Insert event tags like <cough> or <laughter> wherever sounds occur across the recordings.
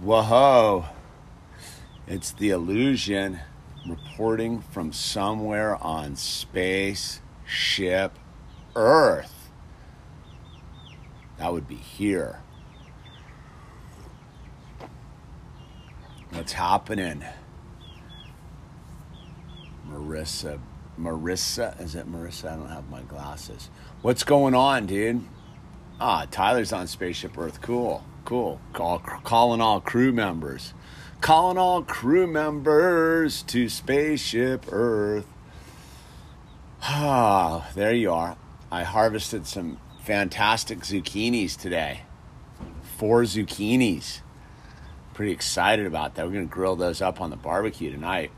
Whoa. It's the illusion reporting from somewhere on spaceship Earth. That would be here. What's happening? Marissa. Marissa? Is it Marissa? I don't have my glasses. What's going on, dude? Ah, Tyler's on Spaceship Earth. Cool, cool. Call, calling all crew members. Calling all crew members to Spaceship Earth. Ah, there you are. I harvested some fantastic zucchinis today. Four zucchinis. Pretty excited about that. We're going to grill those up on the barbecue tonight.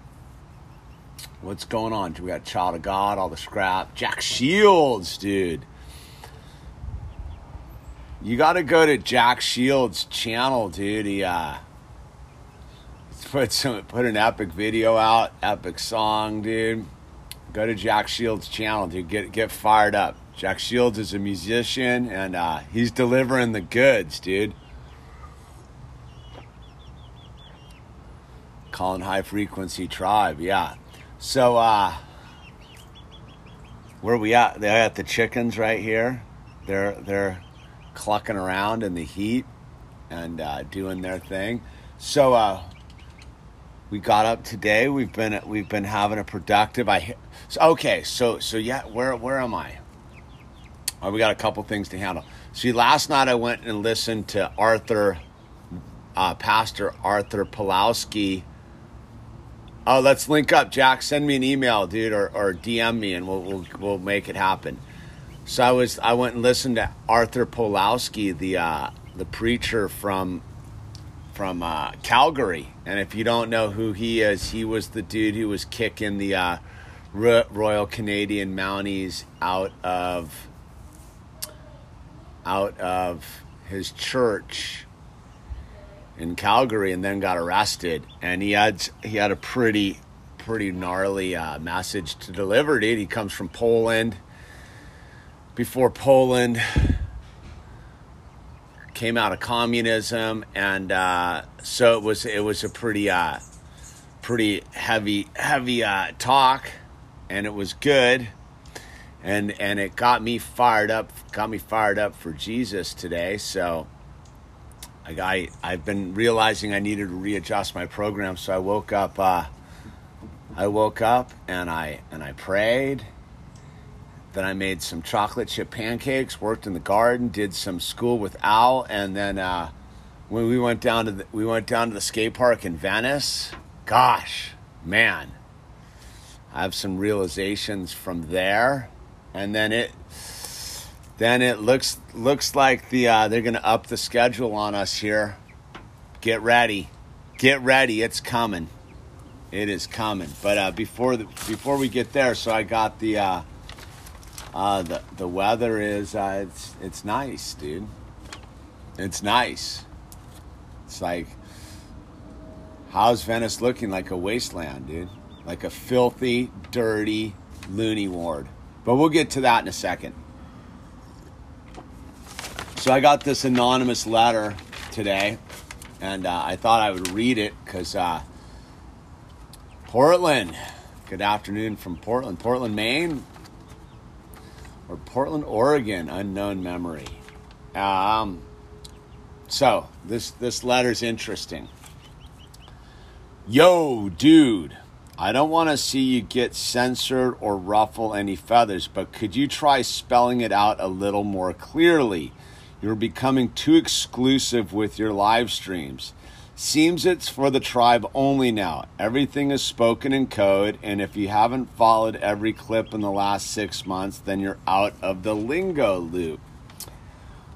What's going on? We got Child of God, all the scrap. Jack Shields, dude. You got to go to Jack Shields' channel, dude. He uh, <laughs> put some put an epic video out, epic song, dude. Go to Jack Shields' channel, dude. Get get fired up. Jack Shields is a musician, and uh, he's delivering the goods, dude. Calling high frequency tribe, yeah. So, uh, where we at? They at the chickens right here. They're they're clucking around in the heat and uh, doing their thing. So uh, we got up today. We've been we've been having a productive. I so, okay. So so yeah. Where where am I? Oh, we got a couple things to handle. See, last night I went and listened to Arthur, uh, Pastor Arthur Pawlowski. Oh, let's link up, Jack. Send me an email, dude, or, or DM me, and we'll, we'll we'll make it happen. So I was I went and listened to Arthur Pawlowski, the uh, the preacher from from uh, Calgary, and if you don't know who he is, he was the dude who was kicking the uh, Royal Canadian Mounties out of out of his church in Calgary, and then got arrested. And he had he had a pretty pretty gnarly uh, message to deliver. Dude, he comes from Poland before Poland came out of communism, and uh, so it was it was a pretty uh, pretty heavy heavy uh, talk, and it was good, and and it got me fired up got me fired up for Jesus today. So I got, I've been realizing I needed to readjust my program, so I woke up. Uh, I woke up and I and I prayed then I made some chocolate chip pancakes, worked in the garden, did some school with Al, and then uh, when we went down to the, we went down to the skate park in Venice. Gosh, man, I have some realizations from there, and then it then it looks looks like the uh, they're to up the schedule on us here. Get ready, get ready, it's coming. It is coming. But uh, before the, before we get there, so I got the uh, the the weather is uh, it's it's nice, dude. It's nice. It's like how's Venice looking like a wasteland, dude? Like a filthy, dirty loony ward. But we'll get to that in a second. So I got this anonymous letter today, and uh, I thought I would read it because uh, Portland. Good afternoon from Portland, Portland, Maine or Portland, Oregon, unknown memory. Um, so this this letter's interesting. Yo, dude, I don't want to see you get censored or ruffle any feathers, but could you try spelling it out a little more clearly? You're becoming too exclusive with your live streams. Seems it's for the tribe only now. Everything is spoken in code, and if you haven't followed every clip in the last six months, then you're out of the lingo loop.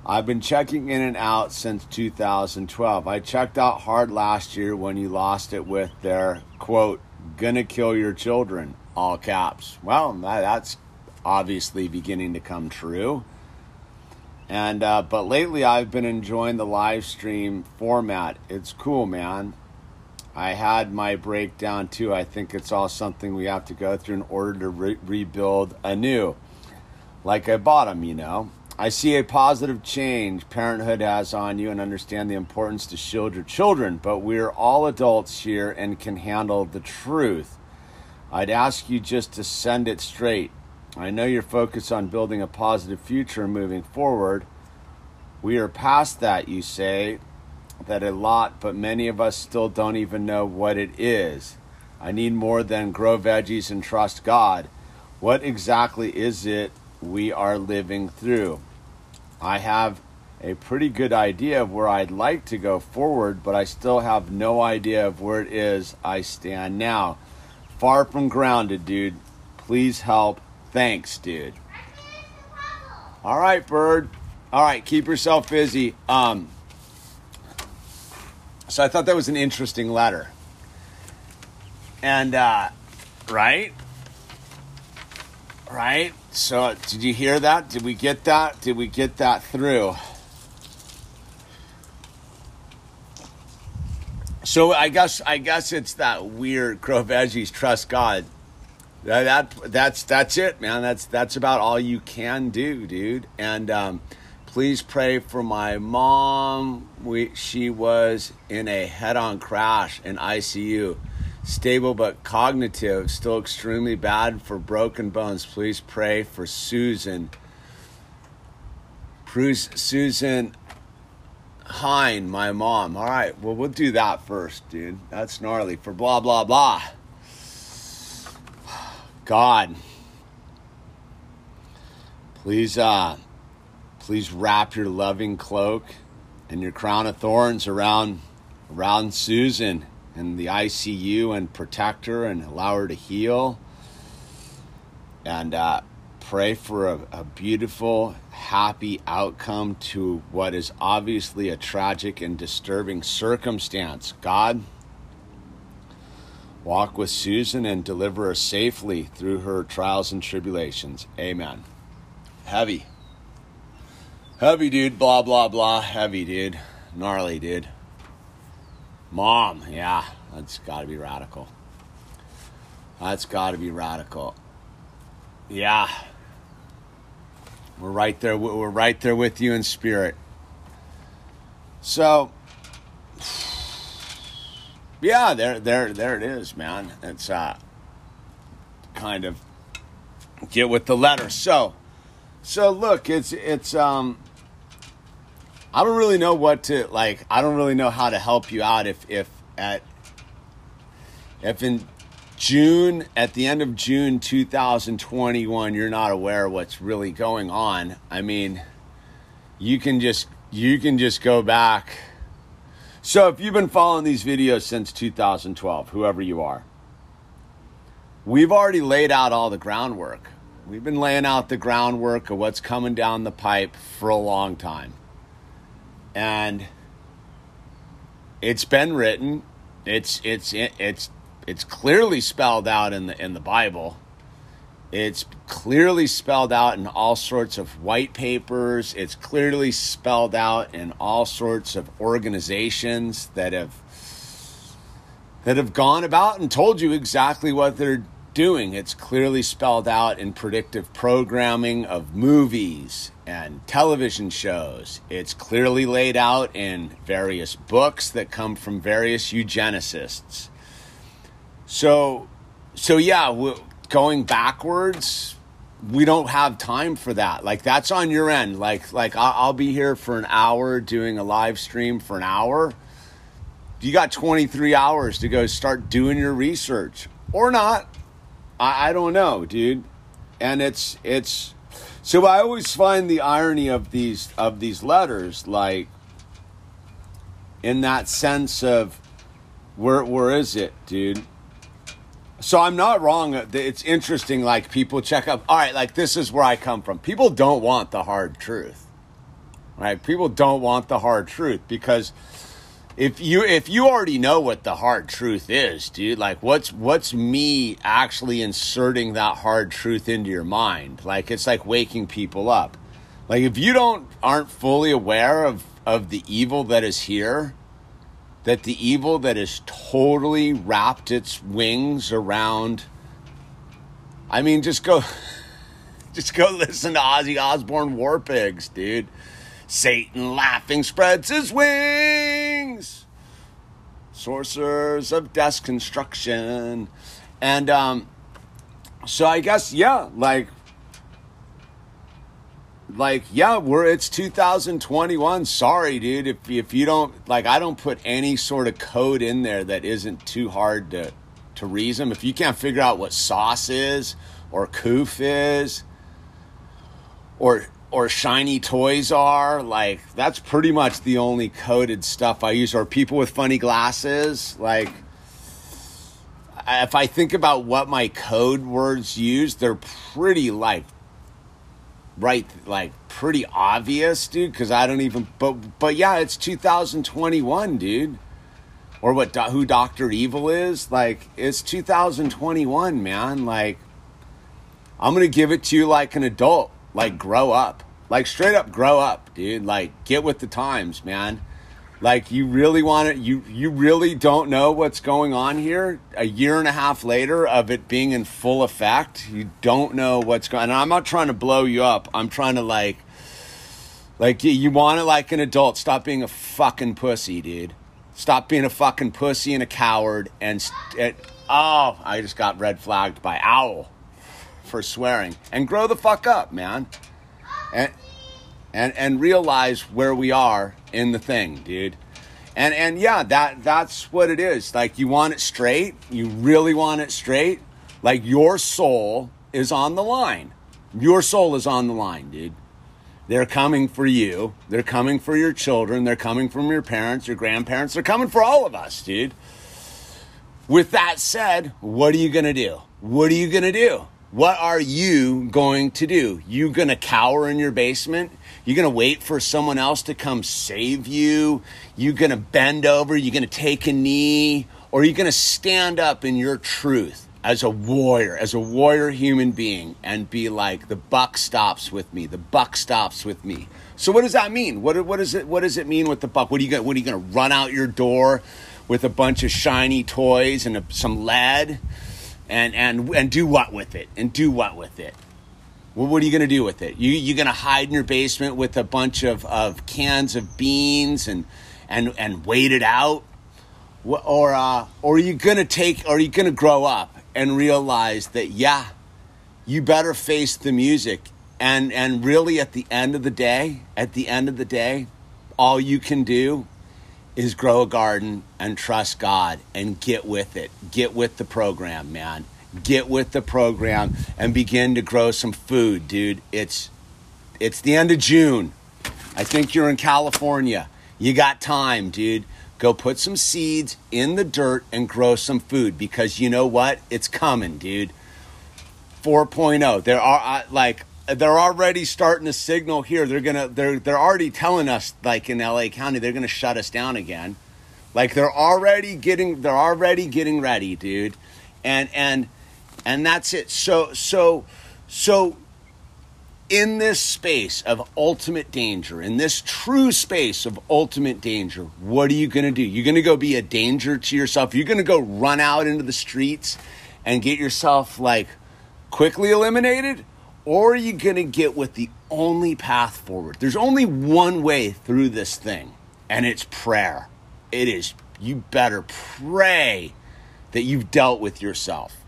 I've been checking in and out since 2012. I checked out hard last year when you lost it with their quote, gonna kill your children, all caps. Well, that's obviously beginning to come true. And uh, but lately I've been enjoying the live stream format. It's cool, man. I had my breakdown too. I think it's all something we have to go through in order to re- rebuild anew. Like I bought them, you know. I see a positive change parenthood has on you and understand the importance to shield your children, but we're all adults here and can handle the truth. I'd ask you just to send it straight. I know you're focused on building a positive future moving forward. We are past that, you say, that a lot, but many of us still don't even know what it is. I need more than grow veggies and trust God. What exactly is it we are living through? I have a pretty good idea of where I'd like to go forward, but I still have no idea of where it is I stand now. Far from grounded, dude. Please help. Thanks, dude. All right, bird. All right, keep yourself busy. Um, so I thought that was an interesting letter. And, uh, right? Right? So, did you hear that? Did we get that? Did we get that through? So I guess I guess it's that weird grow veggies, trust God. That, that that's that's it, man. That's that's about all you can do, dude. And um, please pray for my mom. We she was in a head-on crash in ICU stable but cognitive, still extremely bad for broken bones. Please pray for Susan. Bruce, Susan Hine, my mom. All right, well, we'll do that first, dude. That's gnarly. For blah, blah, blah. God, please, uh, please wrap your loving cloak and your crown of thorns around, around Susan in the ICU and protect her and allow her to heal. And uh, pray for a, a beautiful, happy outcome to what is obviously a tragic and disturbing circumstance. God, walk with Susan and deliver her safely through her trials and tribulations. Amen. Heavy. Heavy, dude. Blah, blah, blah. Heavy, dude. Gnarly, dude. Mom, yeah, that's got to be radical. That's got to be radical. Yeah. We're right there we're right there with you in spirit. So yeah, there there there it is, man. It's uh kind of get with the letter. So so look, it's it's um I don't really know what to like. I don't really know how to help you out if if at if in June at the end of June 2021 you're not aware what's really going on. I mean, you can just you can just go back. So if you've been following these videos since 2012, whoever you are, we've already laid out all the groundwork. We've been laying out the groundwork of what's coming down the pipe for a long time and it's been written. It's it's it's it's clearly spelled out in the in the Bible. It's clearly spelled out in all sorts of white papers. It's clearly spelled out in all sorts of organizations that have that have gone about and told you exactly what they're doing. It's clearly spelled out in predictive programming of movies and television shows. It's clearly laid out in various books that come from various eugenicists. So, so yeah, going backwards, we don't have time for that. Like that's on your end. Like, like I'll be here for an hour doing a live stream for an hour. You got 23 hours to go start doing your research or not. I, I don't know, dude. And it's, it's, so I always find the irony of these of these letters, like in that sense of where where is it, dude? So I'm not wrong. It's interesting. Like people check up. All right, like this is where I come from. People don't want the hard truth, right? People don't want the hard truth because if you if you already know what the hard truth is, dude, like what's what's me actually inserting that hard truth into your mind? Like it's like waking people up. Like if you don't aren't fully aware of of the evil that is here, that the evil that has totally wrapped its wings around I mean just go <laughs> Just go listen to Ozzy Osbourne War Pigs, dude. Satan laughing spreads his wings. Sorcerers of desk construction. And um so I guess yeah, like like yeah we're it's 2021 sorry dude if, if you don't like i don't put any sort of code in there that isn't too hard to to reason. If you can't figure out what sauce is or coof is or or shiny toys are like that's pretty much the only coded stuff i use. Or people with funny glasses like if i think about what my code words use they're pretty like right like pretty obvious dude because i don't even but but yeah it's 2021 dude. Or what who dr evil is? Like it's 2021 man. Like i'm gonna give it to you like an adult. Like grow up. Like straight up grow up dude. Like get with the times man like you really want to you you really don't know what's going on here. A year and a half later of it being in full effect you don't know what's going and i'm not trying to blow you up. I'm trying to like like you, you want it like an adult. Stop being a fucking pussy dude. Stop being a fucking pussy and a coward and it, oh i just got red flagged by owl for swearing. And grow the fuck up man. And and and realize where we are in the thing, dude. And and yeah, that that's what it is. Like you want it straight, you really want it straight. Like your soul is on the line. Your soul is on the line, dude. They're coming for you. They're coming for your children. They're coming from your parents, your grandparents. They're coming for all of us, dude. With that said, what are you going to do? What are you going to do? What are you going to do? You going to cower in your basement? You going to wait for someone else to come save you? You're going to bend over? You're going to take a knee? Or you're you going to stand up in your truth as a warrior, as a warrior human being and be like, the buck stops with me. The buck stops with me. So what does that mean? What, what, is it, what does it mean with the buck? What are you going what are you going to run out your door with a bunch of shiny toys and a, some lead? And, and, and do what with it? And do what with it? Well, what are you going to do with it? You you going to hide in your basement with a bunch of, of cans of beans and and and wait it out, or uh, or are you going to take? Or are you going to grow up and realize that yeah, you better face the music and and really at the end of the day, at the end of the day, all you can do is grow a garden and trust God and get with it. Get with the program, man get with the program and begin to grow some food, dude. It's it's the end of June. I think you're in California. You got time, dude. Go put some seeds in the dirt and grow some food because you know what? It's coming, dude. 4.0. There are uh, like they're already starting to signal here. They're gonna they're they're already telling us like in LA County they're gonna shut us down again. Like they're already getting they're already getting ready, dude. And and and that's it. So so so in this space of ultimate danger, in this true space of ultimate danger, what are you going to do? You're going to go be a danger to yourself. You're going to go run out into the streets and get yourself like quickly eliminated, or are you going to get with the only path forward? There's only one way through this thing, and it's prayer. It is you better pray that you've dealt with yourself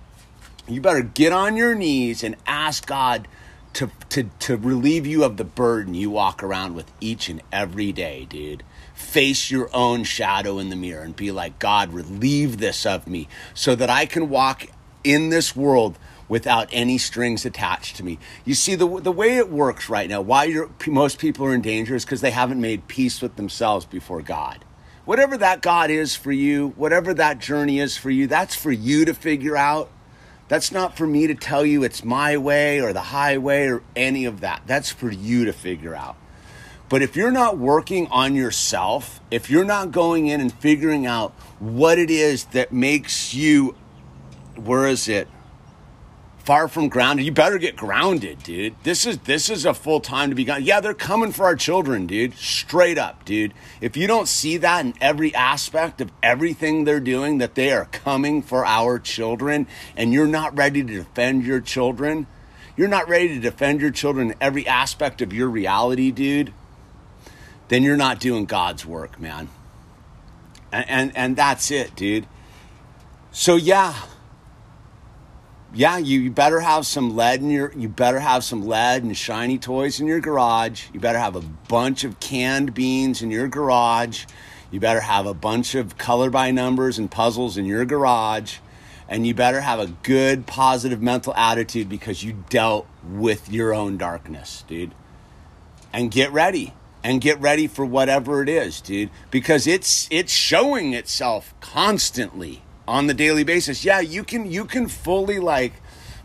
you better get on your knees and ask God to, to, to relieve you of the burden you walk around with each and every day, dude. Face your own shadow in the mirror and be like, God, relieve this of me so that I can walk in this world without any strings attached to me. You see, the, the way it works right now, why most people are in danger is because they haven't made peace with themselves before God. Whatever that God is for you, whatever that journey is for you, that's for you to figure out. That's not for me to tell you it's my way or the highway or any of that. That's for you to figure out. But if you're not working on yourself, if you're not going in and figuring out what it is that makes you, where is it? Far from grounded. You better get grounded, dude. This is this is a full time to be gone. Yeah, they're coming for our children, dude. Straight up, dude. If you don't see that in every aspect of everything they're doing, that they are coming for our children, and you're not ready to defend your children, you're not ready to defend your children in every aspect of your reality, dude, then you're not doing God's work, man. And and, and that's it, dude. So yeah, yeah, you, you better have some lead in your you better have some lead and shiny toys in your garage. You better have a bunch of canned beans in your garage. You better have a bunch of color by numbers and puzzles in your garage. And you better have a good positive mental attitude because you dealt with your own darkness, dude. And get ready. And get ready for whatever it is, dude, because it's it's showing itself constantly on the daily basis. Yeah, you can you can fully like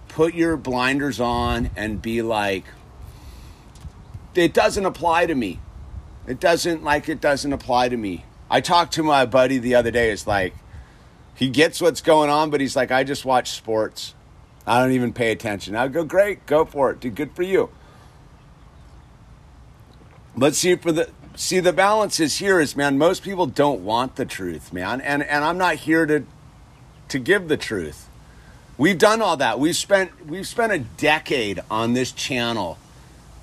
put your blinders on and be like it doesn't apply to me. It doesn't like it doesn't apply to me. I talked to my buddy the other day. It's like he gets what's going on, but he's like, I just watch sports. I don't even pay attention. I go, great, go for it. Do good for you. Let's see for the see the balance is here is man, most people don't want the truth, man. And and I'm not here to to give the truth. We've done all that. We've spent we've spent a decade on this channel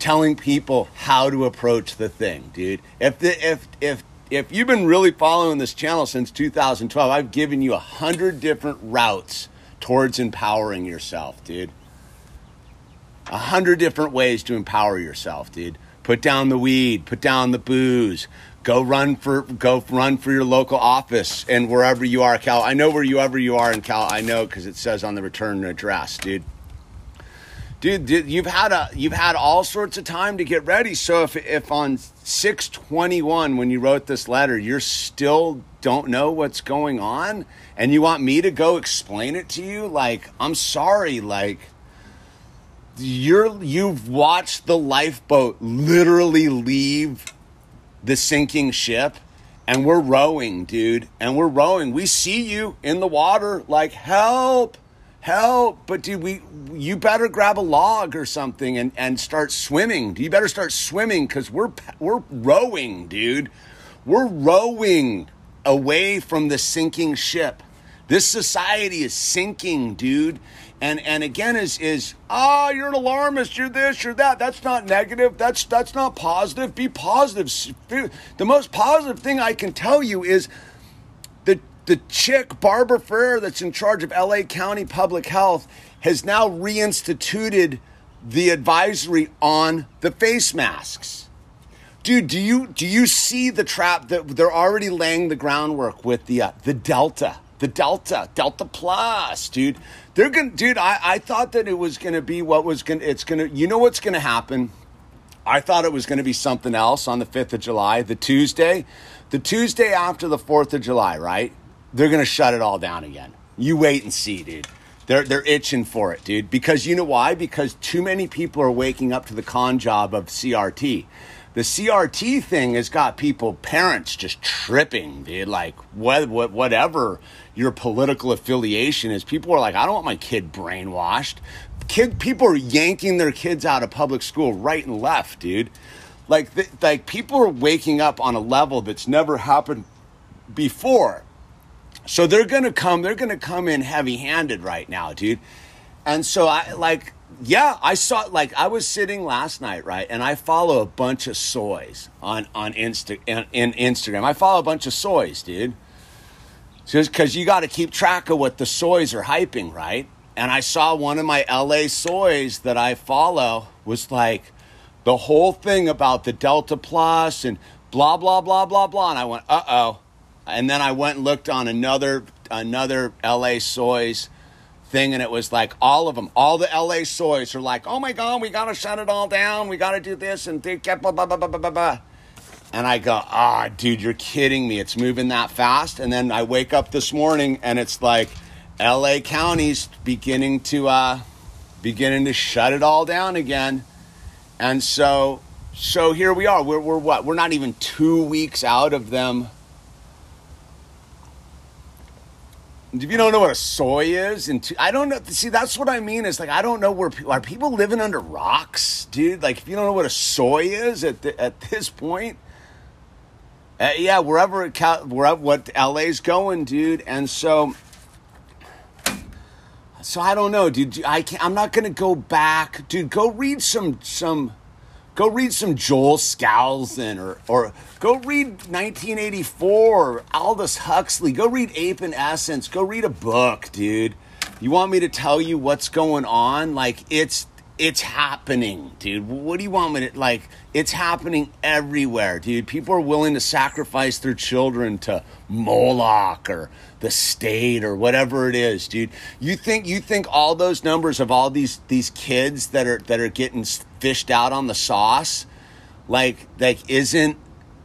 telling people how to approach the thing, dude. If the if if if you've been really following this channel since 2012, I've given you a hundred different routes towards empowering yourself, dude. A hundred different ways to empower yourself, dude. Put down the weed, put down the booze, go run for go run for your local office and wherever you are cal i know where you ever you are in cal i know because it says on the return address dude. dude dude you've had a you've had all sorts of time to get ready so if if on 621 when you wrote this letter you're still don't know what's going on and you want me to go explain it to you like i'm sorry like you're you've watched the lifeboat literally leave the sinking ship and we're rowing, dude. And we're rowing. We see you in the water, like help, help. But dude, we you better grab a log or something and, and start swimming. You better start swimming because we're we're rowing, dude. We're rowing away from the sinking ship. This society is sinking, dude and and again is is ah oh, you're an alarmist you're this you're that. That's not negative. That's that's not positive. Be positive. The most positive thing i can tell you is the the chick barbara ferrer that's in charge of la county public health has now reinstituted the advisory on the face masks. Dude do you do you see the trap that they're already laying the groundwork with the uh, the delta the Delta, Delta Plus, dude. They're gonna, dude. I, I thought that it was gonna be what was gonna. It's gonna. You know what's gonna happen? I thought it was gonna be something else on the fifth of July, the Tuesday, the Tuesday after the Fourth of July, right? They're gonna shut it all down again. You wait and see, dude. They're they're itching for it, dude. Because you know why? Because too many people are waking up to the con job of CRT the CRT thing has got people, parents, just tripping, dude. Like, what, what, whatever your political affiliation is, people are like, I don't want my kid brainwashed. Kid, people are yanking their kids out of public school right and left, dude. Like, like people are waking up on a level that's never happened before. So they're gonna come. They're gonna come in heavy-handed right now, dude. And so I like yeah, I saw like I was sitting last night, right, and I follow a bunch of soys on on Insta in, in Instagram. I follow a bunch of soys, dude. Just because you got to keep track of what the soys are hyping, right? And I saw one of my LA soys that I follow was like the whole thing about the Delta Plus and blah blah blah blah blah, and I went, uh oh, and then I went and looked on another another LA soys thing and it was like all of them all the la soys are like oh my god we gotta shut it all down. We gotta do this and blah, blah, blah, blah, blah, blah, blah. and i go ah oh, dude you're kidding me. It's moving that fast. And then i wake up this morning and it's like la county's beginning to uh beginning to shut it all down again. And so so here we are. We're, we're what? We're not even two weeks out of them if you don't know what a soy is, and I don't know. See, that's what I mean. Is like I don't know where are. People living under rocks, dude. Like if you don't know what a soy is at the, at this point, uh, yeah, wherever it, wherever what LA's going, dude. And so, So I don't know, dude. I can't, I'm not gonna go back, dude. Go read some some, go read some Joel Skousen or or go read 1984 Aldous Huxley. Go read Ape and Essence. Go read a book, dude. You want me to tell you what's going on? Like it's it's happening, dude. What do you want me to like? It's happening everywhere, dude. People are willing to sacrifice their children to Moloch or the state or whatever it is, dude. You think you think all those numbers of all these these kids that are that are getting fished out on the sauce, like like isn't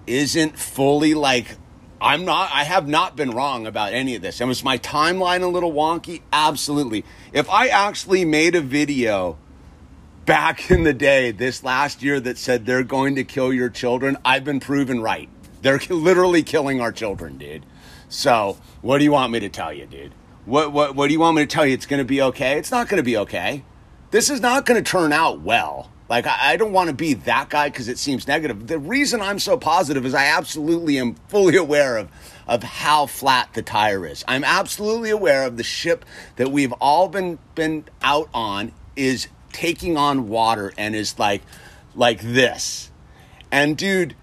isn't fully like I'm not I have not been wrong about any of this. And was my timeline a little wonky? Absolutely. If I actually made a video back in the day, this last year, that said they're going to kill your children, I've been proven right. They're literally killing our children, dude. So, what do you want me to tell you, dude? What, what, what do you want me to tell you? It's going to be okay? It's not going to be okay. This is not going to turn out well. Like, I, I don't want to be that guy because it seems negative. The reason I'm so positive is I absolutely am fully <laughs> aware of, of how flat the tire is. I'm absolutely aware of the ship that we've all been, been out on is taking on water and is like like this. And dude,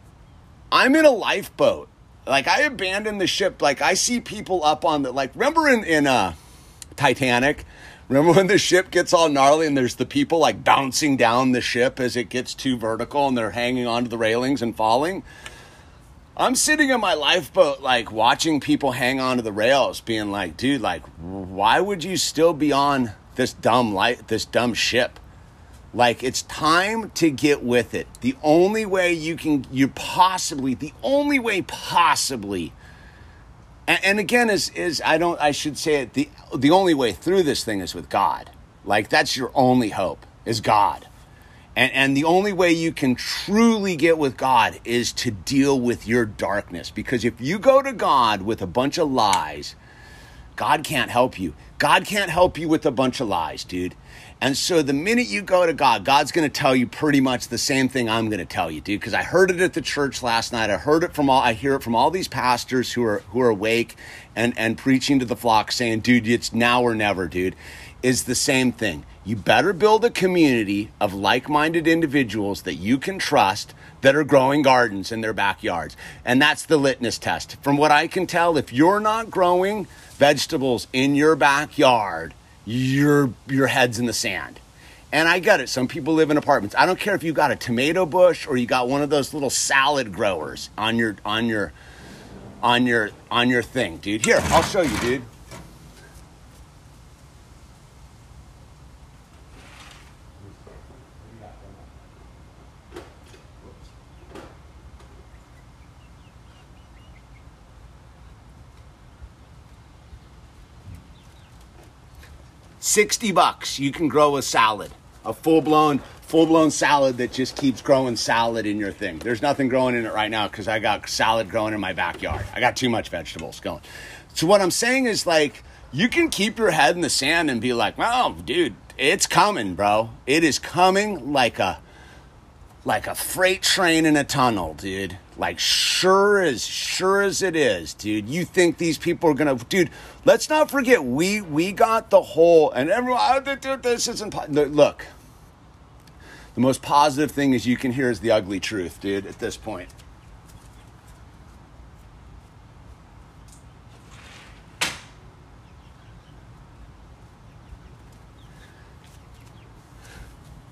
I'm in a lifeboat. Like I abandoned the ship. Like I see people up on the like remember in in uh Titanic Remember when the ship gets all gnarly and there's the people like bouncing down the ship as it gets too vertical and they're hanging onto the railings and falling? I'm sitting in my lifeboat, like watching people hang onto the rails, being like, dude, like, why would you still be on this dumb light, this dumb ship? Like it's time to get with it. The only way you can, you possibly, the only way possibly, and, and again is is I don't I should say it the the only way through this thing is with God. Like that's your only hope is God. And, and the only way you can truly get with God is to deal with your darkness. Because if you go to God with a bunch of lies, God can't help you. God can't help you with a bunch of lies, dude. And so the minute you go to God, God's going to tell you pretty much the same thing I'm going to tell you, dude. Because I heard it at the church last night. I heard it from all. I hear it from all these pastors who are who are awake and and preaching to the flock, saying, "Dude, it's now or never, dude." Is the same thing. You better build a community of like-minded individuals that you can trust that are growing gardens in their backyards, and that's the litmus test. From what I can tell, if you're not growing vegetables in your backyard your your head's in the sand. And I get it. Some people live in apartments. I don't care if you got a tomato bush or you got one of those little salad growers on your on your on your on your thing, dude. Here, I'll show you, dude. 60 bucks, you can grow a salad. A full-blown full-blown salad that just keeps growing salad in your thing. There's nothing growing in it right now cuz I got salad growing in my backyard. I got too much vegetables going. So what I'm saying is like you can keep your head in the sand and be like, "Well, dude, it's coming, bro. It is coming like a like a freight train in a tunnel, dude. Like sure as sure as it is, dude. You think these people are gonna, dude? Let's not forget we we got the whole and everyone. Oh, this isn't look. The most positive thing is you can hear is the ugly truth, dude. At this point.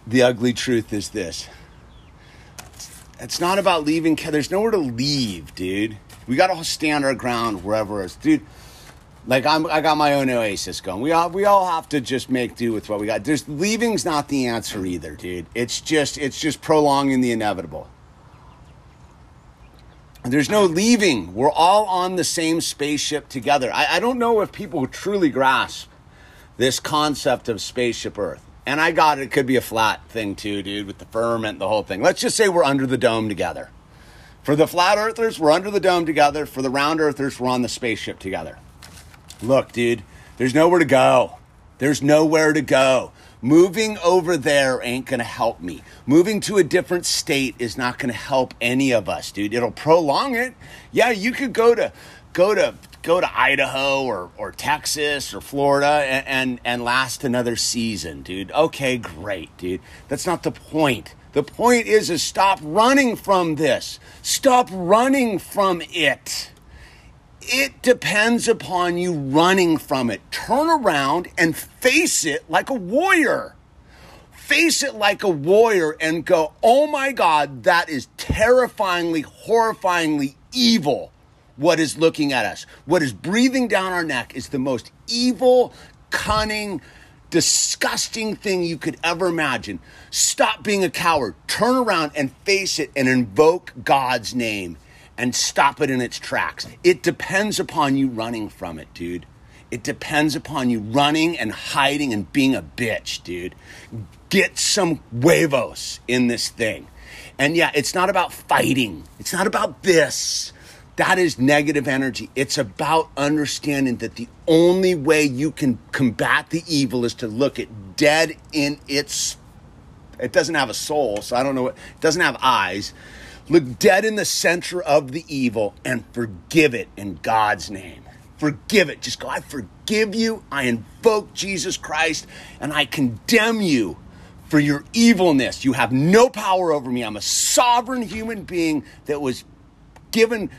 The ugly truth is this it's not about leaving. There's nowhere to leave, dude. We got to stand our ground wherever it's, dude. Like I'm, I got my own oasis going. We all, we all have to just make do with what we got. There's leaving's not the answer either, dude. It's just, it's just prolonging the inevitable. There's no leaving. We're all on the same spaceship together. I, I don't know if people truly grasp this concept of spaceship Earth. And I got it. It could be a flat thing too, dude, with the firmament, the whole thing. Let's just say we're under the dome together. For the flat earthers, we're under the dome together. For the round earthers, we're on the spaceship together. Look, dude, there's nowhere to go. There's nowhere to go. Moving over there ain't going to help me. Moving to a different state is not going to help any of us, dude. It'll prolong it. Yeah, you could go to go to go to Idaho or, or Texas or Florida and, and, and last another season, dude. Okay, great, dude. That's not the point. The point is is stop running from this. Stop running from it. It depends upon you running from it. Turn around and face it like a warrior. Face it like a warrior and go, oh my God, that is terrifyingly, horrifyingly evil what is looking at us. What is breathing down our neck is the most evil, cunning, disgusting thing you could ever imagine. Stop being a coward. Turn around and face it and invoke God's name and stop it in its tracks. It depends upon you running from it, dude. It depends upon you running and hiding and being a bitch, dude. Get some huevos in this thing. And yeah, it's not about fighting. It's not about this. That is negative energy. It's about understanding that the only way you can combat the evil is to look it dead in its it doesn't have a soul, so I don't know what it doesn't have eyes. Look dead in the center of the evil and forgive it in God's name. Forgive it. Just go, I forgive you. I invoke Jesus Christ and I condemn you for your evilness. You have no power over me. I'm a sovereign human being that was given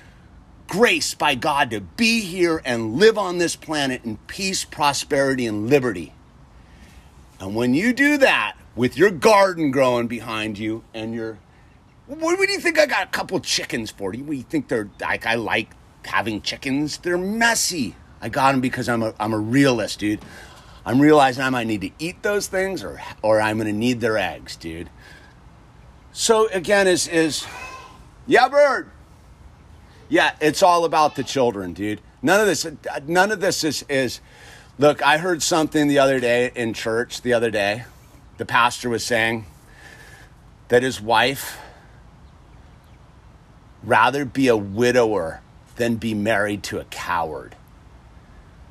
grace by God to be here and live on this planet in peace, prosperity, and liberty. And when you do that with your garden growing behind you and your what, what do you think I got a couple chickens for? Do you, think they're like I like having chickens? They're messy. I got them because I'm a I'm a realist, dude. I'm realizing I might need to eat those things or or I'm gonna need their eggs, dude. So again, is is yeah, bird. Yeah, it's all about the children, dude. None of this, none of this is, is, look, I heard something the other day in church the other day. The pastor was saying that his wife rather be a widower than be married to a coward.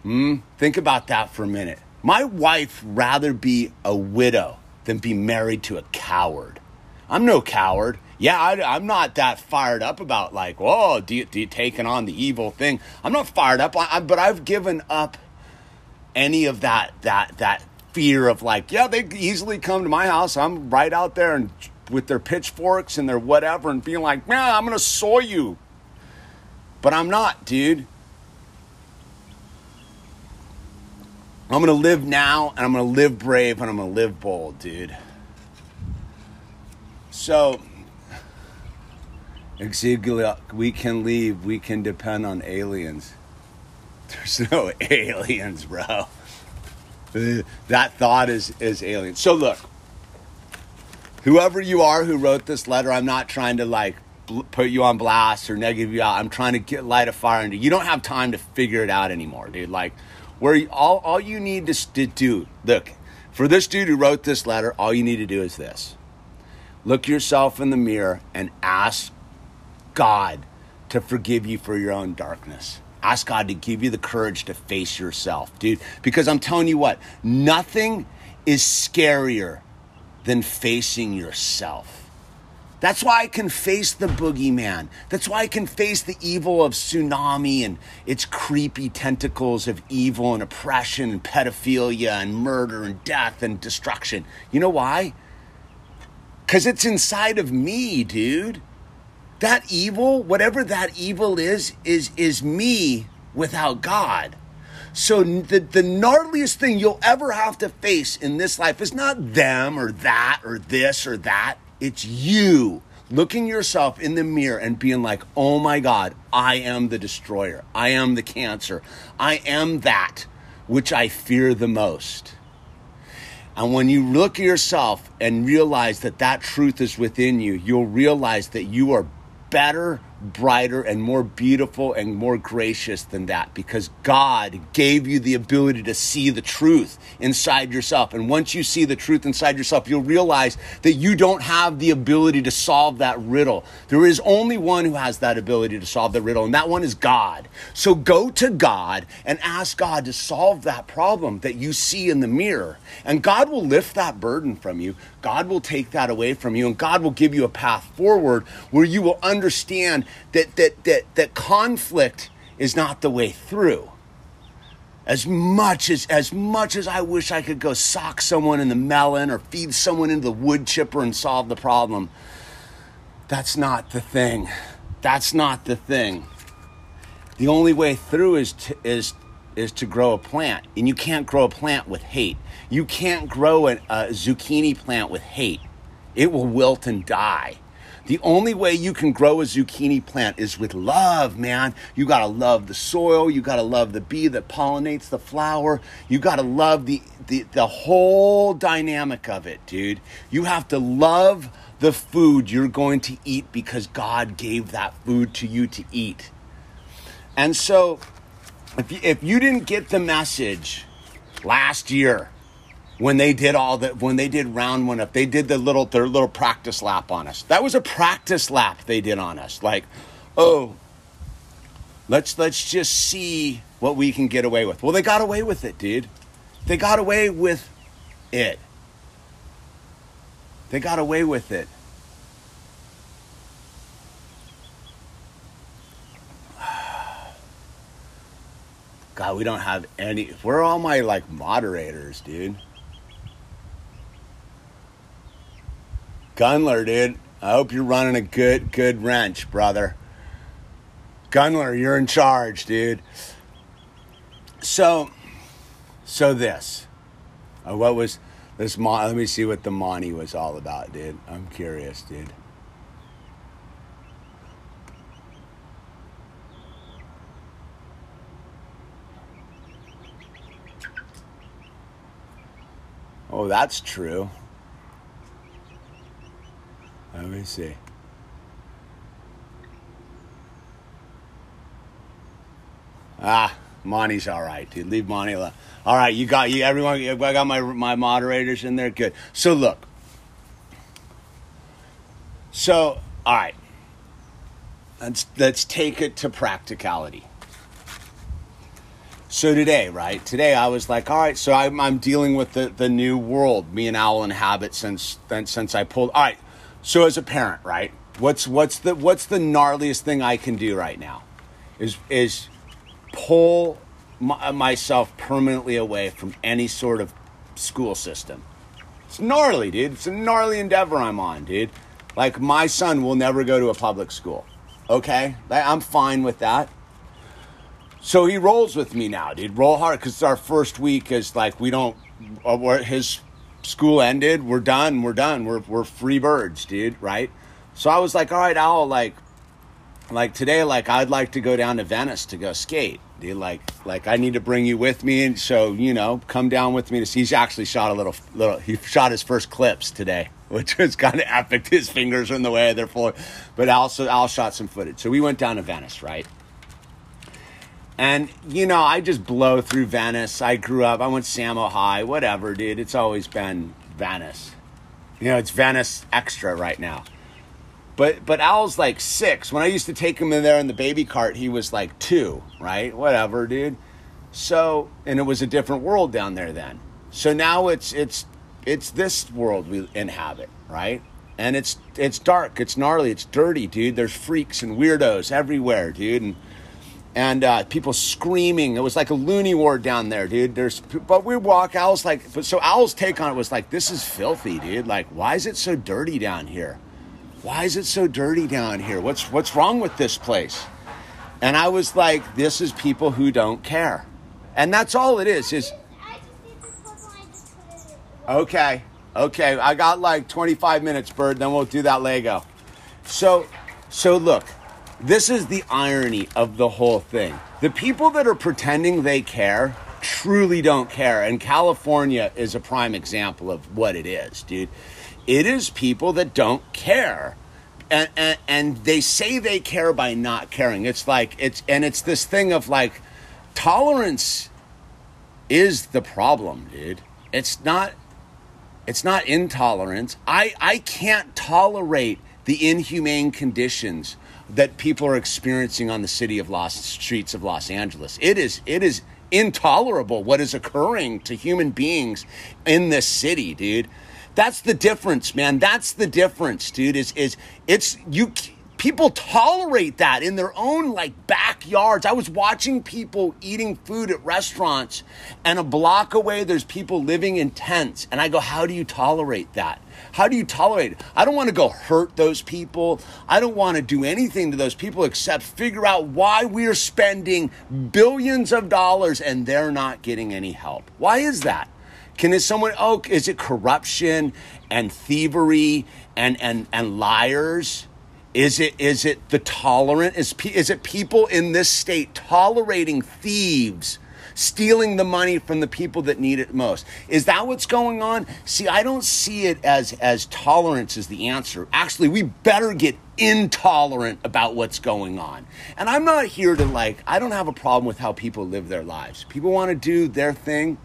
Hmm? Think about that for a minute. My wife rather be a widow than be married to a coward. I'm no coward yeah, I, am not that fired up about like, whoa, do you, do you taking on the evil thing? I'm not fired up, I, but I've given up any of that that that fear of like, yeah, they easily come to my house. I'm right out there and with their pitchforks and their whatever, and being like, man, I'm gonna soy you. But I'm not, dude. I'm gonna live now, and I'm gonna live brave, and I'm gonna live bold, dude. So We can leave. We can depend on aliens. <laughs> There's no <laughs> aliens, bro. That thought is is alien. So look, whoever you are who wrote this letter, I'm not trying to like put you on blast or negative you out. I'm trying to get light a fire into you. You don't have time to figure it out anymore, dude. Like, where all all you need to, to do, look, for this dude who wrote this letter, all you need to do is this: look yourself in the mirror and ask God to forgive you for your own darkness. Ask God to give you the courage to face yourself, dude. Because I'm telling you what, nothing is scarier than facing yourself. That's why I can face the boogeyman. That's why I can face the evil of tsunami and its creepy tentacles of evil and oppression and pedophilia and murder and death and destruction. You know why? Because it's inside of me, dude that evil, whatever that evil is, is is me without God. So the, the gnarliest thing you'll ever have to face in this life is not them or that or this or that. It's you looking yourself in the mirror and being like, oh my God, I am the destroyer. I am the cancer. I am that which I fear the most. And when you look at yourself and realize that that truth is within you, you'll realize that you are better brighter and more beautiful and more gracious than that because God gave you the ability to see the truth inside yourself. And once you see the truth inside yourself, you'll realize that you don't have the ability to solve that riddle. There is only one who has that ability to solve the riddle, and that one is God. So go to God and ask God to solve that problem that you see in the mirror. And God will lift that burden from you. God will take that away from you, and God will give you a path forward where you will understand that that that that conflict is not the way through. As much as as much as I wish I could go sock someone in the melon or feed someone into the wood chipper and solve the problem, that's not the thing. That's not the thing. The only way through is to, is is to grow a plant, and you can't grow a plant with hate. You can't grow a, a zucchini plant with hate. It will wilt and die. The only way you can grow a zucchini plant is with love, man. You gotta love the soil. You gotta love the bee that pollinates the flower. You gotta love the, the, the whole dynamic of it, dude. You have to love the food you're going to eat because God gave that food to you to eat. And so, if you, if you didn't get the message last year, when they did all the when they did round one up they did the little their little practice lap on us. That was a practice lap they did on us. Like oh let's let's just see what we can get away with. Well they got away with it dude. They got away with it. They got away with it. <sighs> God, we don't have any. Where are all my like moderators, dude? Gunler, dude. I hope you're running a good, good wrench, brother. Gunler, you're in charge, dude. So, so this. Uh, what was this? Mon- let me see what the Monty was all about, dude. I'm curious, dude. Oh, that's true. Let me see. Ah, Monty's all right, dude. Leave Monty alone. All right, you got you. Everyone, I got my my moderators in there. Good. So look. So all right. Let's let's take it to practicality. So today, right? Today I was like, all right, so I'm, I'm dealing with the, the new world me and Owl inhabit since since I pulled. All right, so as a parent, right? What's what's the what's the gnarliest thing I can do right now? Is is pull my, myself permanently away from any sort of school system. It's gnarly, dude. It's a gnarly endeavor I'm on, dude. Like my son will never go to a public school. Okay, I'm fine with that. So he rolls with me now, dude. Roll hard because it's our first week is like we don't. Uh, his school ended. We're done. We're done. We're we're free birds, dude. Right. So I was like, all right, Owl. Like, like today, like I'd like to go down to Venice to go skate. Dude, like, like I need to bring you with me, and so you know, come down with me to see. He's actually shot a little, little. He shot his first clips today, <laughs> which was kind of epic. His fingers are in the way; they're full. But also, Al shot some footage. So we went down to Venice, right? And, you know, I just blow through Venice. I grew up, I went Samo High, whatever, dude. It's always been Venice. You know, it's Venice extra right now. But but Al's like six. When I used to take him in there in the baby cart, he was like two, right? Whatever, dude. So and it was a different world down there then. So now it's it's it's this world we inhabit, right? And it's it's dark, it's gnarly, it's dirty, dude. There's freaks and weirdos everywhere, dude. And and uh, people screaming. It was like a loony ward down there, dude. There's, but we walk. Owl's like, but so Owl's take on it was like, this is filthy, dude. Like, why is it so dirty down here? Why is it so dirty down here? What's what's wrong with this place? And I was like, this is people who don't care, and that's all it is. Is okay, okay. I got like 25 minutes, bird. Then we'll do that Lego. So, so look this is the irony of the whole thing. The people that are pretending they care truly don't care. And California is a prime example of what it is, dude. It is people that don't care. And, and, and they say they care by not caring. It's like, it's, and it's this thing of like, tolerance is the problem, dude. It's not, it's not intolerance. I, I can't tolerate the inhumane conditions that people are experiencing on the city of Los streets of Los Angeles. It is it is intolerable what is occurring to human beings in this city, dude. That's the difference, man. That's the difference, dude. Is is it's you people tolerate that in their own like backyards. I was watching people eating food at restaurants, and a block away, there's people living in tents. And I go, How do you tolerate that? How do you tolerate it? I don't want to go hurt those people. I don't want to do anything to those people except figure out why we're spending billions of dollars and they're not getting any help. Why is that? Can it someone oh is it corruption and thievery and and and liars? Is it is it the tolerant? Is is it people in this state tolerating thieves? stealing the money from the people that need it most. Is that what's going on? See, I don't see it as as tolerance is the answer. Actually, we better get intolerant about what's going on. And I'm not here to like I don't have a problem with how people live their lives. People want to do their thing.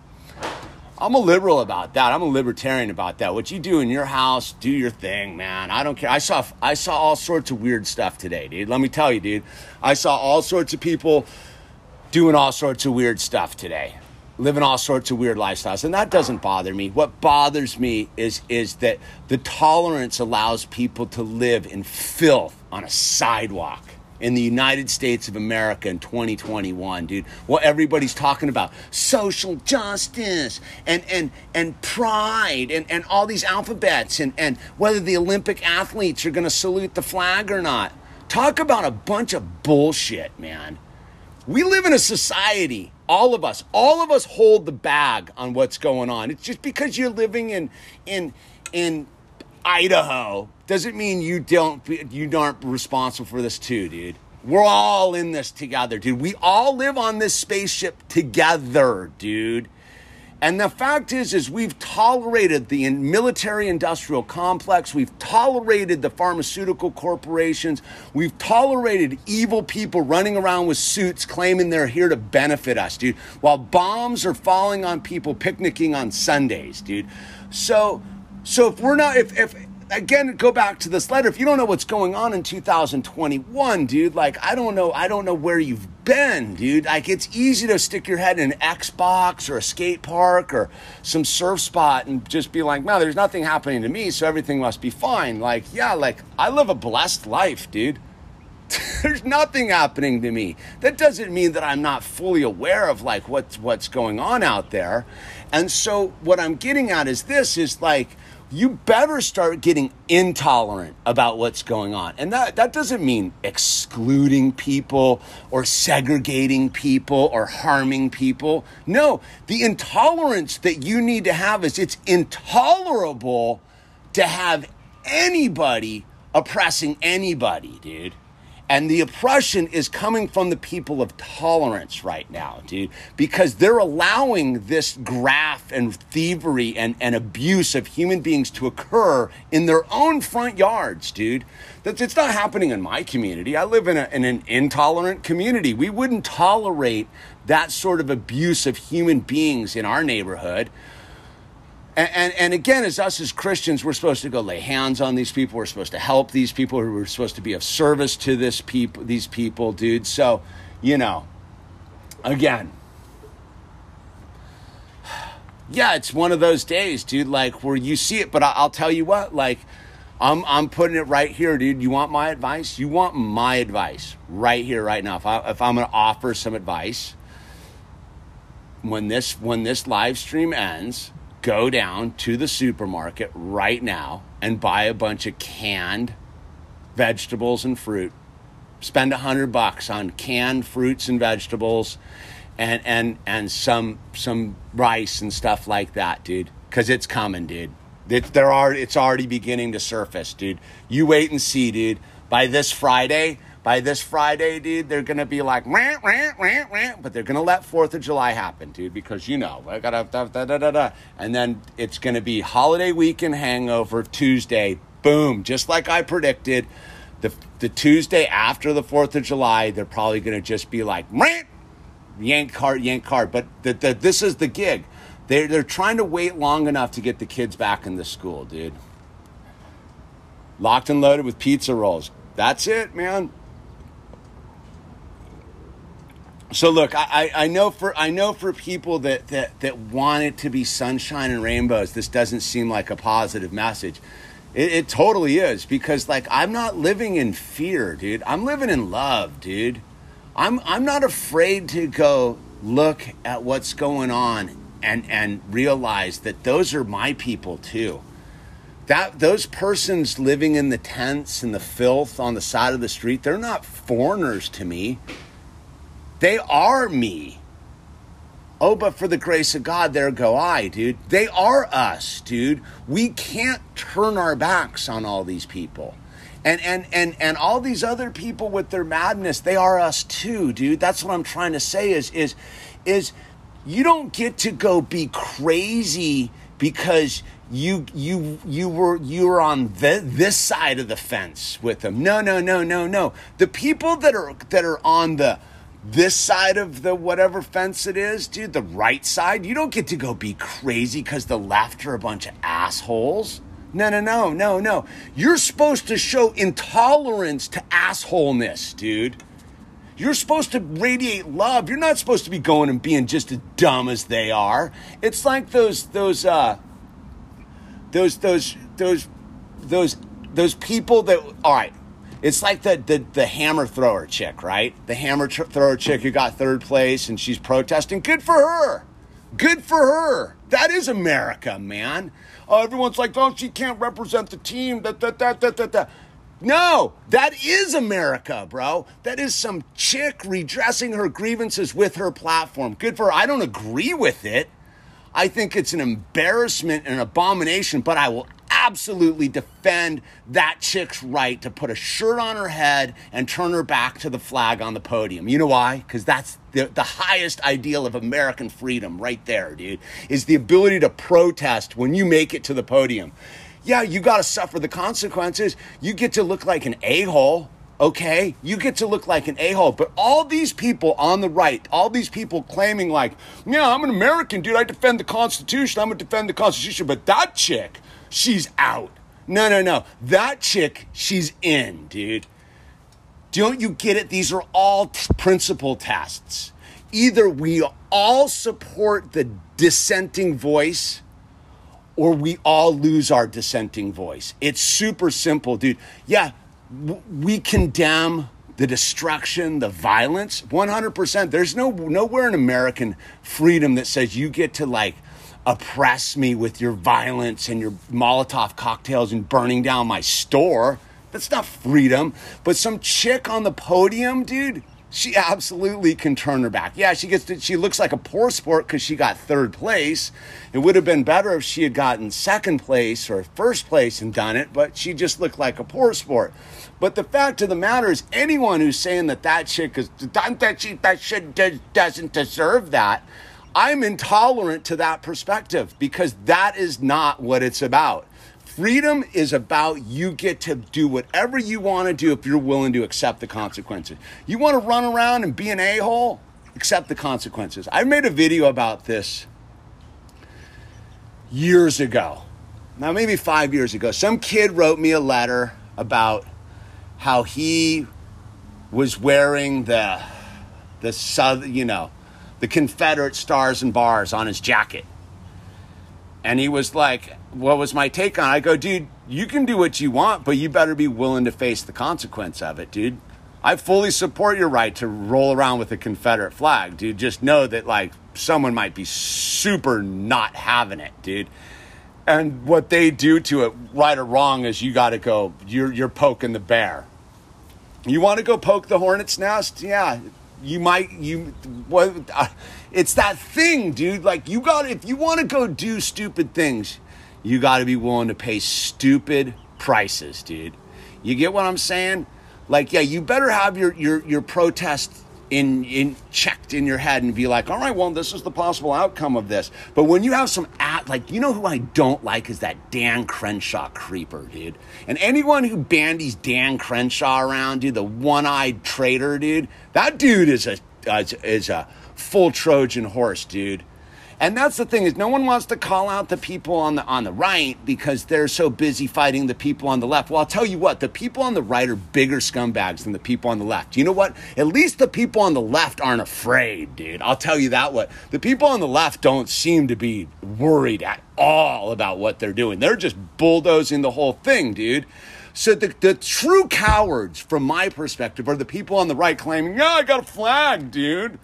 I'm a liberal about that. I'm a libertarian about that. What you do in your house, do your thing, man. I don't care. I saw I saw all sorts of weird stuff today, dude. Let me tell you, dude. I saw all sorts of people doing all sorts of weird stuff today. Living all sorts of weird lifestyles. And that doesn't bother me. What bothers me is is that the tolerance allows people to live in filth on a sidewalk in the United States of America in 2021, dude. What everybody's talking about social justice and and and pride and, and all these alphabets and, and whether the Olympic athletes are gonna salute the flag or not. Talk about a bunch of bullshit, man. We live in a society, all of us, all of us hold the bag on what's going on. It's just because you're living in in in Idaho doesn't mean you don't you aren't responsible for this too, dude. We're all in this together, dude. We all live on this spaceship together, dude. And the fact is, is we've tolerated the military industrial complex. We've tolerated the pharmaceutical corporations. We've tolerated evil people running around with suits claiming they're here to benefit us, dude. While bombs are falling on people picnicking on Sundays, dude. So, so if we're not, if, if, again, go back to this letter. If you don't know what's going on in 2021, dude, like I don't know, I don't know where you've been, dude. Like it's easy to stick your head in an Xbox or a skate park or some surf spot and just be like, "Man, there's nothing happening to me, so everything must be fine." Like, yeah, like I live a blessed life, dude. <laughs> there's nothing happening to me. That doesn't mean that I'm not fully aware of like what's what's going on out there. And so what I'm getting at is this is like you better start getting intolerant about what's going on. And that, that doesn't mean excluding people or segregating people or harming people. No, the intolerance that you need to have is it's intolerable to have anybody oppressing anybody, dude. And the oppression is coming from the people of tolerance right now, dude, because they're allowing this graft and thievery and, and abuse of human beings to occur in their own front yards, dude. That's, it's not happening in my community. I live in, a, in an intolerant community. We wouldn't tolerate that sort of abuse of human beings in our neighborhood. And, and, and, again, as us as Christians, we're supposed to go lay hands on these people. We're supposed to help these people. We're supposed to be of service to this people, these people, dude. So, you know, again, <sighs> yeah, it's one of those days, dude. Like where you see it, but I, I'll tell you what, like. I'm, I'm putting it right here, dude. You want my advice? You want my advice right here, right now. If, I, if I'm going to offer some advice, when this when this live stream ends, go down to the supermarket right now and buy a bunch of canned vegetables and fruit. Spend a hundred bucks on canned fruits and vegetables and and and some some rice and stuff like that, dude. Cause it's coming, dude. It, there are it's already beginning to surface, dude. You wait and see, dude. By this Friday, by this Friday, dude, they're gonna be like, rant, rant, rant, rant, but they're gonna let Fourth of July happen, dude, because you know, I gotta, da, da, da, da, da. and then it's gonna be holiday weekend hangover Tuesday, boom, just like I predicted. The the Tuesday after the Fourth of July, they're probably gonna just be like, rant, yank card, yank card. But the, the, this is the gig. They're, they're trying to wait long enough to get the kids back in the school, dude. Locked and loaded with pizza rolls. That's it, man. So look, I, I know for I know for people that, that that want it to be sunshine and rainbows, this doesn't seem like a positive message. It, it totally is because like I'm not living in fear, dude. I'm living in love, dude. I'm I'm not afraid to go look at what's going on and and realize that those are my people too. That those persons living in the tents and the filth on the side of the street, they're not foreigners to me. They are me. Oh, but for the grace of God, there go I, dude. They are us, dude. We can't turn our backs on all these people. And and and and all these other people with their madness, they are us too, dude. That's what I'm trying to say is is is you don't get to go be crazy because you you you were you were on the, this side of the fence with them. No, no, no, no, no. The people that are that are on the this side of the whatever fence it is, dude, the right side, you don't get to go be crazy because the left are a bunch of assholes. No, no, no, no, no. You're supposed to show intolerance to assholeness, dude. You're supposed to radiate love. You're not supposed to be going and being just as dumb as they are. It's like those those uh those those those those those people that all right it's like the, the, the hammer thrower chick, right? The hammer tr- thrower chick who got third place and she's protesting. Good for her. Good for her. That is America, man. Oh, everyone's like, oh, she can't represent the team. That, that, that, that, that, that. No, that is America, bro. That is some chick redressing her grievances with her platform. Good for her. I don't agree with it. I think it's an embarrassment and an abomination, but I will absolutely defend that chick's right to put a shirt on her head and turn her back to the flag on the podium. You know why? Because that's the, the highest ideal of American freedom right there, dude, is the ability to protest when you make it to the podium. Yeah, you got to suffer the consequences. You get to look like an a hole okay? You get to look like an a hole. But all these people on the right, all these people claiming, like, yeah, I'm an American, dude. I defend the Constitution. I'm to defend the Constitution. But that chick, she's out. No, no, no. That chick, she's in, dude. Don't you get it? These are all t- principle tests. Either we all support the dissenting voice or we all lose our dissenting voice. It's super simple, dude. Yeah, w- we condemn the destruction, the violence, 100%. There's no nowhere in American freedom that says you get to like oppress me with your violence and your Molotov cocktails and burning down my store. That's not freedom. But some chick on the podium, dude, she absolutely can turn her back. Yeah, she gets to, she looks like a poor sport because she got third place. It would have been better if she had gotten second place or first place and done it, but she just looked like a poor sport. But the fact of the matter is, anyone who's saying that that chick is that she that shit doesn't deserve that I'm intolerant to that perspective because that is not what it's about. Freedom is about you get to do whatever you want to do if you're willing to accept the consequences. You want to run around and be an a hole? Accept the consequences. I made a video about this years ago. Now, maybe five years ago. Some kid wrote me a letter about how he was wearing the, the southern, you know, the Confederate stars and bars on his jacket. And he was like, What was my take on it? I go, Dude, you can do what you want, but you better be willing to face the consequence of it, dude. I fully support your right to roll around with a Confederate flag, dude. Just know that, like, someone might be super not having it, dude. And what they do to it, right or wrong, is you got to go, you're, you're poking the bear. You want to go poke the hornet's nest? Yeah, you might you what uh, it's that thing dude. Like you got if you want to go do stupid things you got to be willing to pay stupid prices dude. You get what i'm saying? Like yeah you better have your your your protest in in checked in your head and be like all right well this is the possible outcome of this. But when you have some at like you know who i don't like is that dan crenshaw creeper dude. And anyone who bandies dan crenshaw around dude the one-eyed traitor dude that dude is a is a full trojan horse dude And that's the thing is no one wants to call out the people on the on the right because they're so busy fighting the people on the left. Well, I'll tell you what, the people on the right are bigger scumbags than the people on the left. You know what? At least the people on the left aren't afraid, dude. I'll tell you that what. The people on the left don't seem to be worried at all about what they're doing. They're just bulldozing the whole thing, dude. So the, the true cowards, from my perspective, are the people on the right claiming, yeah, I got a flag, dude.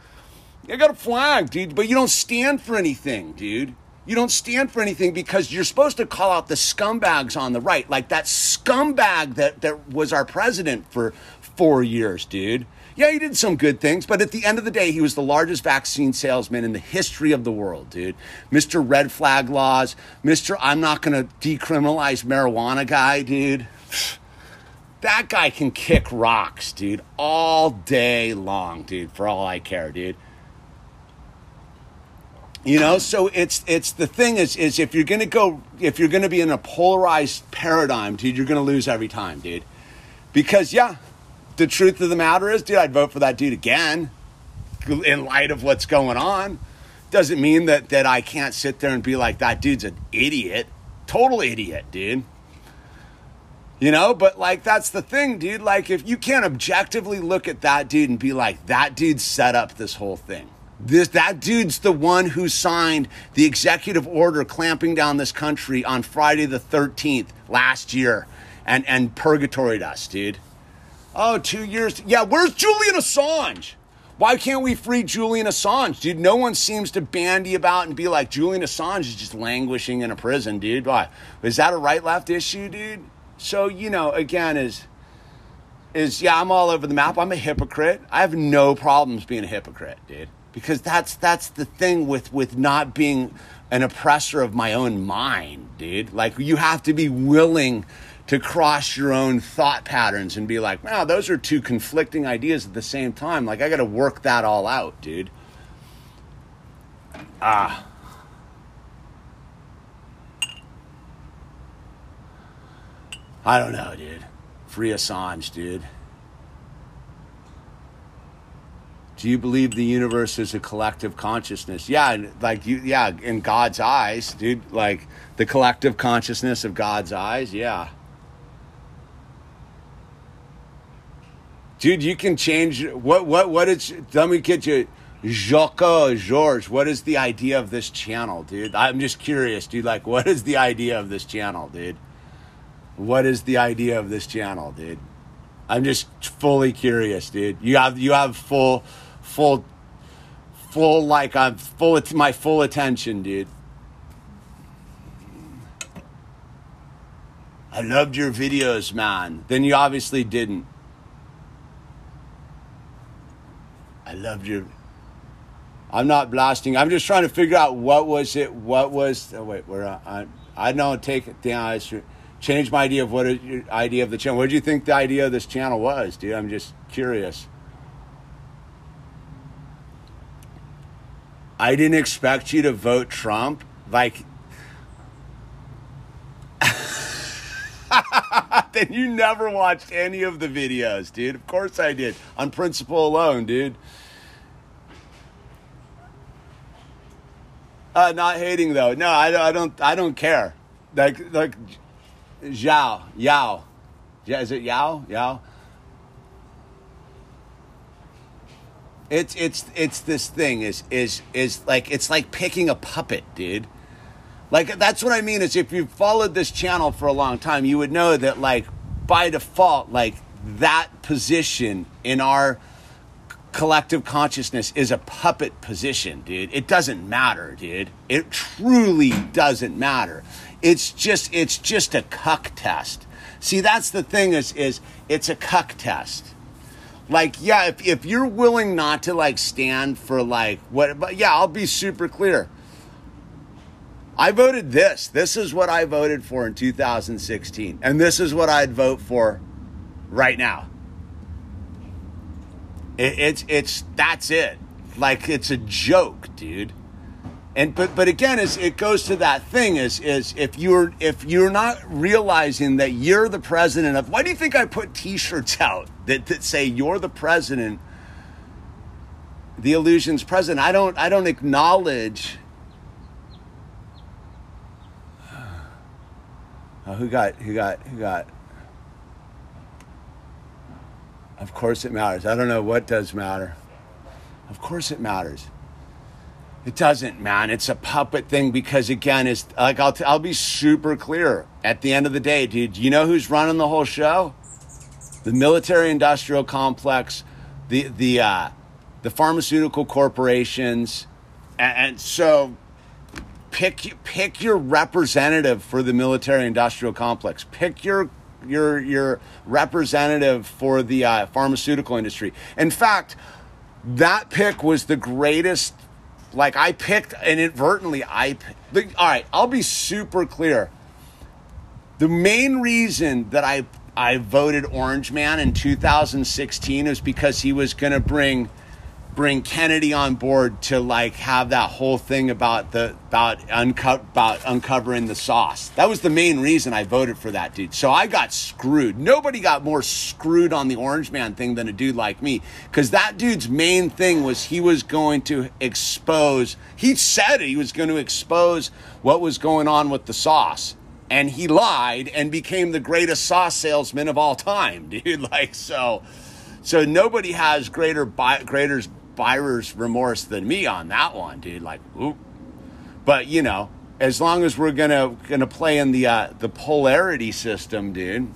I got a flag, dude. But you don't stand for anything, dude. You don't stand for anything because you're supposed to call out the scumbags on the right, like that scumbag that, that was our president for four years, dude. Yeah, he did some good things, but at the end of the day, he was the largest vaccine salesman in the history of the world, dude. Mr. Red Flag Laws, Mr. I'm not going to decriminalize marijuana guy, dude. That guy can kick rocks, dude, all day long, dude, for all I care, dude. You know, so it's it's the thing is is if you're gonna go if you're gonna be in a polarized paradigm, dude, you're gonna lose every time, dude. Because yeah, the truth of the matter is, dude, I'd vote for that dude again in light of what's going on. Doesn't mean that that I can't sit there and be like, that dude's an idiot. Total idiot, dude. You know, but like that's the thing, dude. Like if you can't objectively look at that dude and be like, that dude set up this whole thing. This that dude's the one who signed the executive order clamping down this country on Friday the 13th last year and and purgatoried us, dude. Oh, two years. Yeah, where's Julian Assange? Why can't we free Julian Assange, dude? No one seems to bandy about and be like, Julian Assange is just languishing in a prison, dude. Why? Is that a right left issue, dude? So, you know, again, is is yeah, I'm all over the map. I'm a hypocrite. I have no problems being a hypocrite, dude. Because that's that's the thing with with not being an oppressor of my own mind, dude. Like you have to be willing to cross your own thought patterns and be like, wow, those are two conflicting ideas at the same time. Like I got to work that all out, dude. Ah. I don't know, dude. Free Assange, dude. Do you believe the universe is a collective consciousness? Yeah, like you yeah, in God's eyes, dude, like the collective consciousness of God's eyes, yeah. Dude, you can change what what what is let me get you Jacques George, what is the idea of this channel, dude? I'm just curious, dude. Like, what is the idea of this channel, dude? what is the idea of this channel, dude? I'm just fully curious, dude. You have you have full full full like I'm full of my full attention, dude. I loved your videos, man. Then you obviously didn't. I loved your I'm not blasting. I'm just trying to figure out what was it. What was? Oh wait, where I I don't take it down. It's, changed my idea of what your idea of the channel. What did you think the idea of this channel was, dude? I'm just curious. I didn't expect you to vote Trump. Like, <laughs> then you never watched any of the videos, dude. Of course I did. On principle alone, dude. Uh, not hating though. No, I, I don't. I don't care. Like, like Zhao, Yao. Is it Yao? Yao? It's it's it's this thing is is is like it's like picking a puppet, dude. Like that's what I mean is if you've followed this channel for a long time, you would know that like by default, like that position in our collective consciousness is a puppet position, dude. It doesn't matter, dude. It truly doesn't matter. It's just it's just a cuck test. See, that's the thing is is it's a cuck test. Like, yeah, if if you're willing not to like stand for like what but yeah, I'll be super clear. I voted this. This is what I voted for in 2016. And this is what I'd vote for right now. It, it's it's that's it. Like it's a joke, dude and but but again it goes to that thing is is if you're if you're not realizing that you're the president of why do you think i put t-shirts out that, that say you're the president the illusion's present i don't i don't acknowledge <sighs> oh, who got who got who got? Of course it matters. I don't know what does matter. Of course it matters. It doesn't, man. It's a puppet thing because again, it's like I'll t- I'll be super clear. At the end of the day, dude, you know who's running the whole show? The military-industrial complex, the the uh, the pharmaceutical corporations, and, and so pick pick your representative for the military-industrial complex. Pick your your your representative for the uh, pharmaceutical industry. In fact, that pick was the greatest like I picked inadvertently. I the, all right. I'll be super clear. The main reason that I I voted Orange Man in 2016 is because he was going to bring bring Kennedy on board to like have that whole thing about the about unco- about uncovering the sauce. That was the main reason I voted for that dude. So I got screwed. Nobody got more screwed on the Orange Man thing than a dude like me cuz that dude's main thing was he was going to expose he said he was going to expose what was going on with the sauce. And he lied and became the greatest sauce salesman of all time, <laughs> dude. Like so so nobody has greater greater buyer's remorse than me on that one, dude. Like, oop. But you know, as long as we're gonna gonna play in the uh, the polarity system, dude.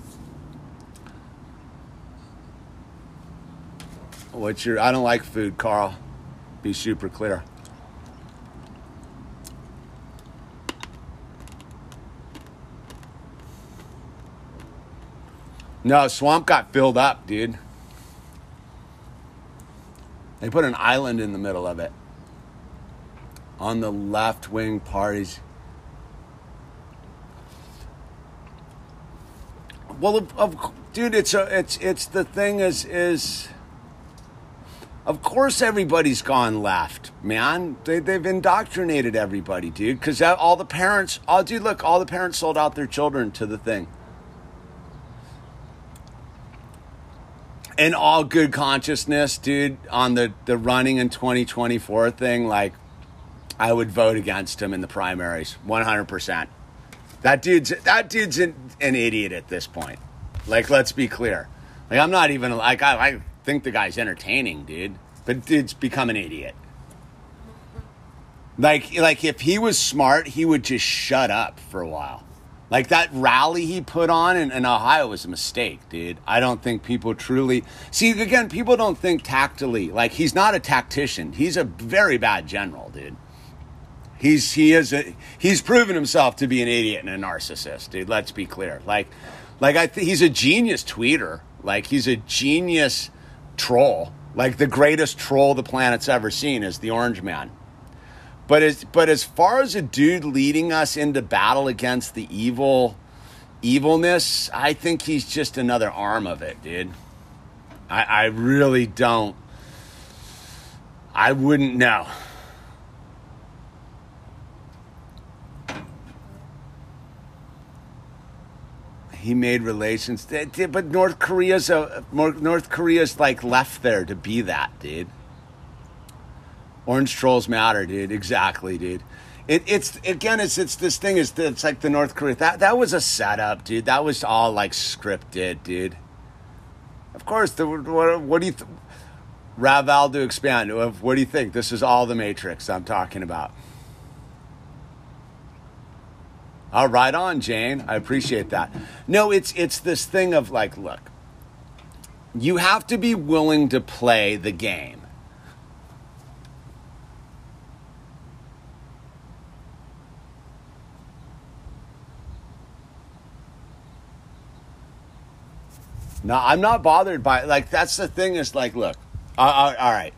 What's your? I don't like food, Carl. Be super clear. No, swamp got filled up, dude. They put an island in the middle of it. On the left wing parties. Well, of, of, dude, it's a, it's it's the thing is is. Of course, everybody's gone left, man. They, they've indoctrinated everybody, dude. Because all the parents, oh, dude, look, all the parents sold out their children to the thing. In all good consciousness, dude, on the, the running in 2024 thing, like, I would vote against him in the primaries, 100%. That dude's, that dude's an, an idiot at this point. Like, let's be clear. Like, I'm not even, like, I, I think the guy's entertaining, dude, but dude's become an idiot. Like, like if he was smart, he would just shut up for a while. Like that rally he put on in, in, Ohio was a mistake, dude. I don't think people truly see. Again, people don't think tactily. Like he's not a tactician. He's a very bad general, dude. He's he is a, he's proven himself to be an idiot and a narcissist, dude. Let's be clear. Like, like I he's a genius tweeter. Like he's a genius troll. Like the greatest troll the planet's ever seen is the Orange Man. But as but as far as a dude leading us into battle against the evil evilness, I think he's just another arm of it, dude. I, I really don't. I wouldn't know. He made relations, but North Korea's a North Korea's like left there to be that, dude. Orange trolls matter, dude. Exactly, dude. It, it's again, it's it's this thing is it's like the North Korea. That that was a setup, dude. That was all like scripted, dude. Of course, the, what, what do you, th- Raval to expand? What do you think? This is all the Matrix I'm talking about. All right, on Jane. I appreciate that. No, it's it's this thing of like, look, you have to be willing to play the game No, I'm not bothered by it. like that's the thing is like look, uh, all right,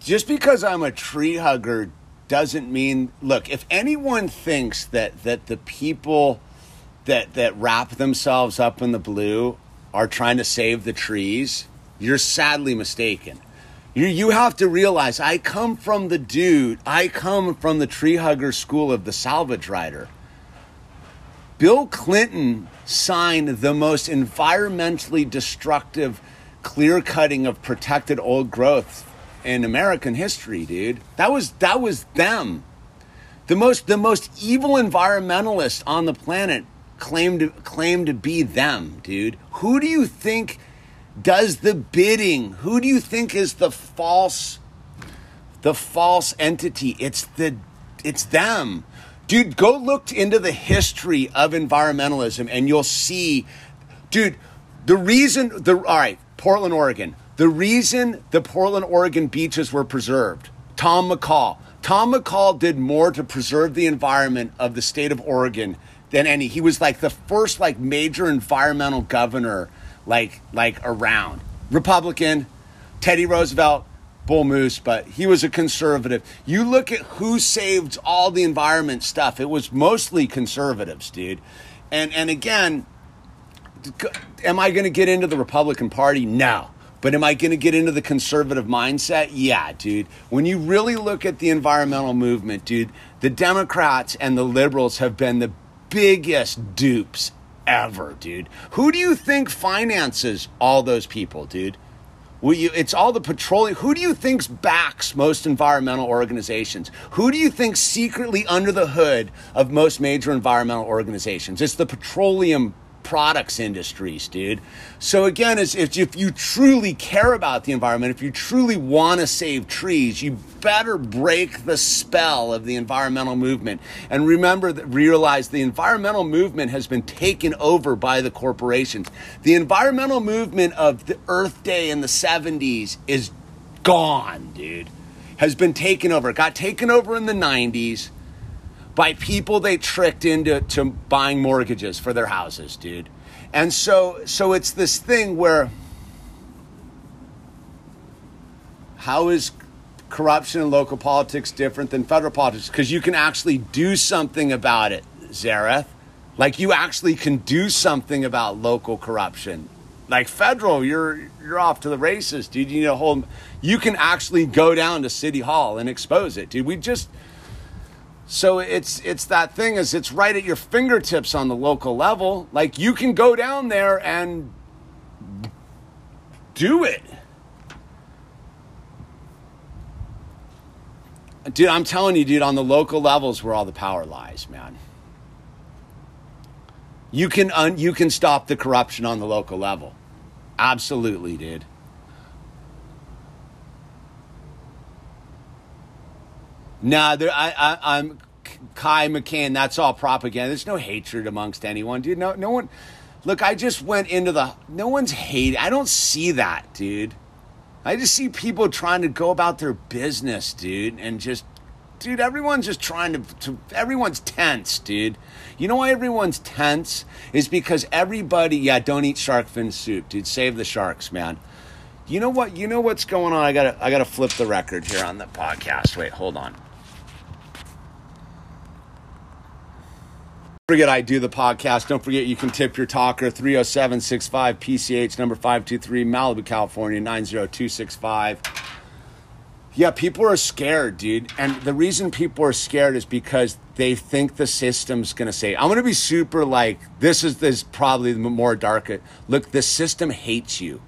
just because I'm a tree hugger doesn't mean look if anyone thinks that that the people that that wrap themselves up in the blue are trying to save the trees, you're sadly mistaken. You you have to realize I come from the dude, I come from the tree hugger school of the salvage rider. Bill Clinton signed the most environmentally destructive clear cutting of protected old growth in American history, dude. That was that was them. The most the most evil environmentalist on the planet claimed to claim to be them, dude? Who do you think does the bidding? Who do you think is the false the false entity? It's the it's them. Dude, go look into the history of environmentalism and you'll see dude, the reason the all right, Portland, Oregon. The reason the Portland, Oregon beaches were preserved. Tom McCall. Tom McCall did more to preserve the environment of the state of Oregon than any. He was like the first like major environmental governor like like around. Republican, Teddy Roosevelt, bull moose, but he was a conservative. You look at who saved all the environment stuff. It was mostly conservatives, dude. And and again, am I going to get into the Republican Party? No. But am I going to get into the conservative mindset? Yeah, dude. When you really look at the environmental movement, dude, the Democrats and the liberals have been the biggest dupes ever, dude. Who do you think finances all those people, dude? You, it's all the petroleum. Who do you think backs most environmental organizations? Who do you think secretly under the hood of most major environmental organizations? It's the petroleum products industries, dude. So again, is if, if you truly care about the environment, if you truly want to save trees, you better break the spell of the environmental movement. And remember that realize the environmental movement has been taken over by the corporations. The environmental movement of the Earth Day in the 70s is gone, dude. Has been taken over. It got taken over in the 90s by people they tricked into to buying mortgages for their houses, dude. And so so it's this thing where how is corruption in local politics different than federal politics? Because you can actually do something about it, Zareth. Like you actually can do something about local corruption. Like federal, you're you're off to the races, dude. You need to hold. You can actually go down to city hall and expose it, dude. We just so it's it's that thing is it's right at your fingertips on the local level. Like you can go down there and do it. Dude, I'm telling you, dude, on the local levels where all the power lies, man. You can un- you can stop the corruption on the local level. Absolutely, dude. Nah, there, I, I, I'm Kai McCann. That's all propaganda. There's no hatred amongst anyone, dude. No, no one. Look, I just went into the. No one's hate. I don't see that, dude. I just see people trying to go about their business, dude, and just, dude. Everyone's just trying to. to everyone's tense, dude. You know why everyone's tense? Is because everybody. Yeah, don't eat shark fin soup, dude. Save the sharks, man. You know what? You know what's going on. I gotta. I gotta flip the record here on the podcast. Wait, hold on. Forget I do the podcast. Don't forget you can tip your talker 30765 PCH number 523 Malibu, California 90265. Yeah, people are scared, dude. And the reason people are scared is because they think the system's going to say, I'm going to be super like, this is this probably the more dark. Look, the system hates you.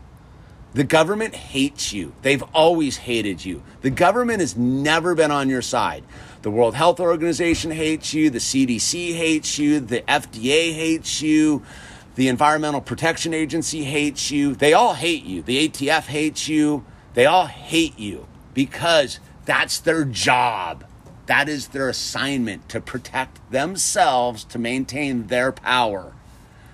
The government hates you. They've always hated you. The government has never been on your side. The World Health Organization hates you, the CDC hates you, the FDA hates you, the Environmental Protection Agency hates you. They all hate you. The ATF hates you. They all hate you because that's their job. That is their assignment to protect themselves, to maintain their power.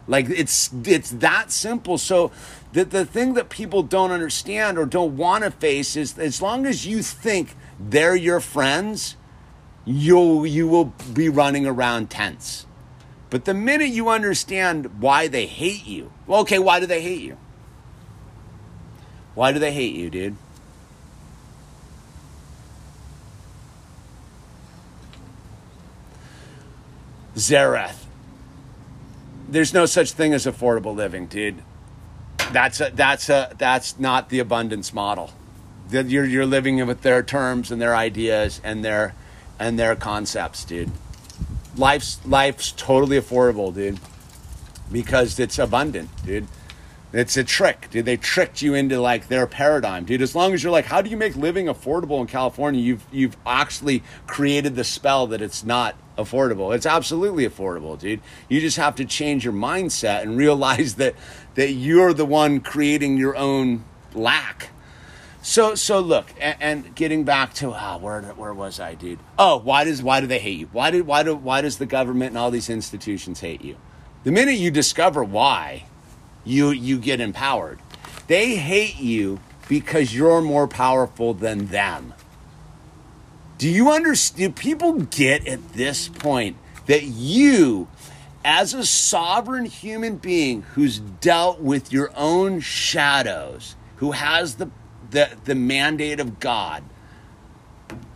Like it's it's that simple. So the the thing that people don't understand or don't want to face is as long as you think they're your friends, you'll you will be running around tense. But the minute you understand why they hate you, well, okay, why do they hate you? Why do they hate you, dude? Zareth. There's no such thing as affordable living, dude. That's a, that's a, that's not the abundance model. You're, you're living with their terms and their ideas and their and their concepts, dude. Life's life's totally affordable, dude, because it's abundant, dude. It's a trick, dude. They tricked you into like their paradigm, dude. As long as you're like, how do you make living affordable in California? You've you've actually created the spell that it's not affordable. It's absolutely affordable, dude. You just have to change your mindset and <laughs> realize that that you're the one creating your own lack. So so look, and, and getting back to ah, where where was I, dude? Oh, why does why do they hate you? Why did why do why does the government and all these institutions hate you? The minute you discover why, you you get empowered. They hate you because you're more powerful than them. Do you understand? Do people get at this point that you, as a sovereign human being who's dealt with your own shadows, who has the, the, the mandate of God,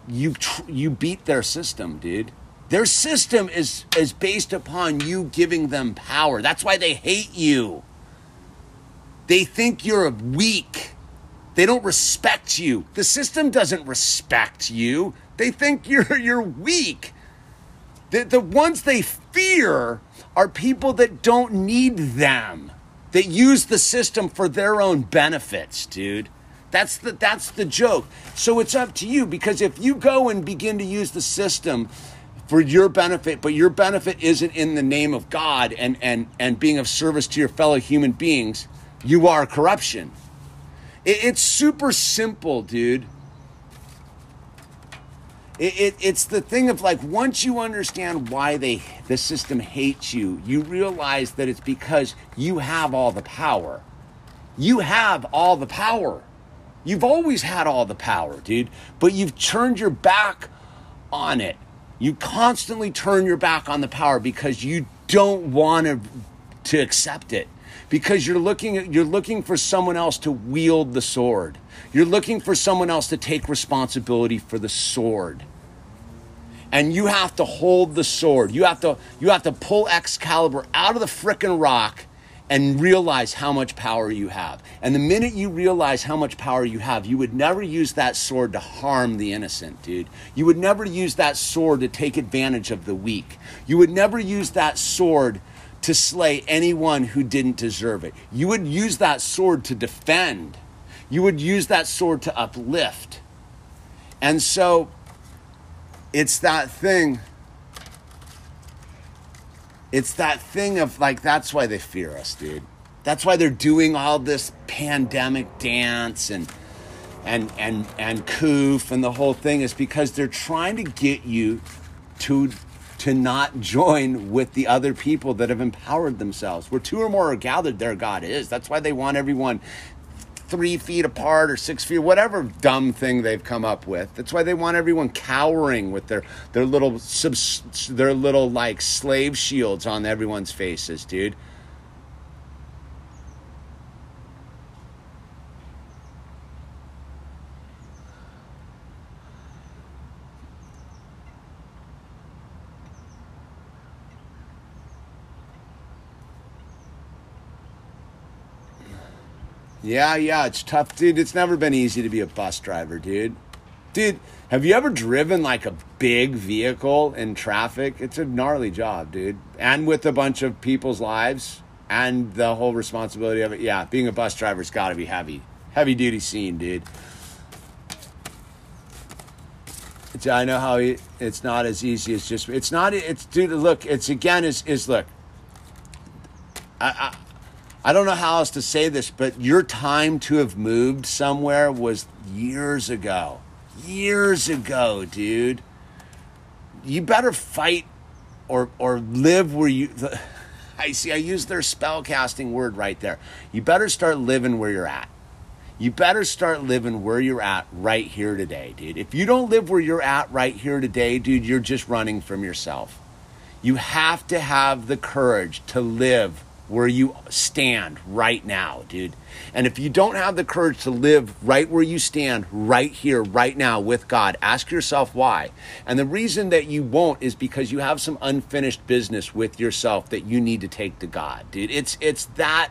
you, tr- you beat their system, dude. Their system is, is based upon you giving them power. That's why they hate you. They think you're weak. They don't respect you. The system doesn't respect you. They think you're you're weak. The, the ones they fear are people that don't need them, that use the system for their own benefits, dude. That's the that's the joke. So it's up to you because if you go and begin to use the system for your benefit, but your benefit isn't in the name of God and and and being of service to your fellow human beings, you are corruption. It, it's super simple, dude. It, it, it's the thing of like once you understand why they the system hates you, you realize that it's because you have all the power. You have all the power. You've always had all the power, dude, but you've turned your back on it. You constantly turn your back on the power because you don't want to to accept it. Because you're looking you're looking for someone else to wield the sword. You're looking for someone else to take responsibility for the sword. And you have to hold the sword. You have to you have to pull Excalibur out of the frickin' rock and realize how much power you have. And the minute you realize how much power you have, you would never use that sword to harm the innocent, dude. You would never use that sword to take advantage of the weak. You would never use that sword to slay anyone who didn't deserve it. You would use that sword to defend. You would use that sword to uplift. And so it's that thing it's that thing of like that's why they fear us, dude. That's why they're doing all this pandemic dance and and and and coof and the whole thing is because they're trying to get you to to not join with the other people that have empowered themselves. Where two or more are gathered, there God is. That's why they want everyone three feet apart or six feet, whatever dumb thing they've come up with. That's why they want everyone cowering with their their little their little like slave shields on everyone's faces, dude. Yeah, yeah, it's tough, dude. It's never been easy to be a bus driver, dude. Dude, have you ever driven like a big vehicle in traffic? It's a gnarly job, dude. And with a bunch of people's lives and the whole responsibility of it. Yeah, being a bus driver's got to be heavy. Heavy duty scene, dude. I know how it's not as easy as just it's not it's dude look it's again is is look I, I don't know how else to say this, but your time to have moved somewhere was years ago. Years ago, dude. You better fight or or live where you <laughs> I see I use their spell casting word right there. You better start living where you're at. You better start living where you're at right here today, dude. If you don't live where you're at right here today, dude, you're just running from yourself. You have to have the courage to live where you stand right now, dude. And if you don't have the courage to live right where you stand right here, right now with God, ask yourself why. And the reason that you won't is because you have some unfinished business with yourself that you need to take to God, dude. It's it's that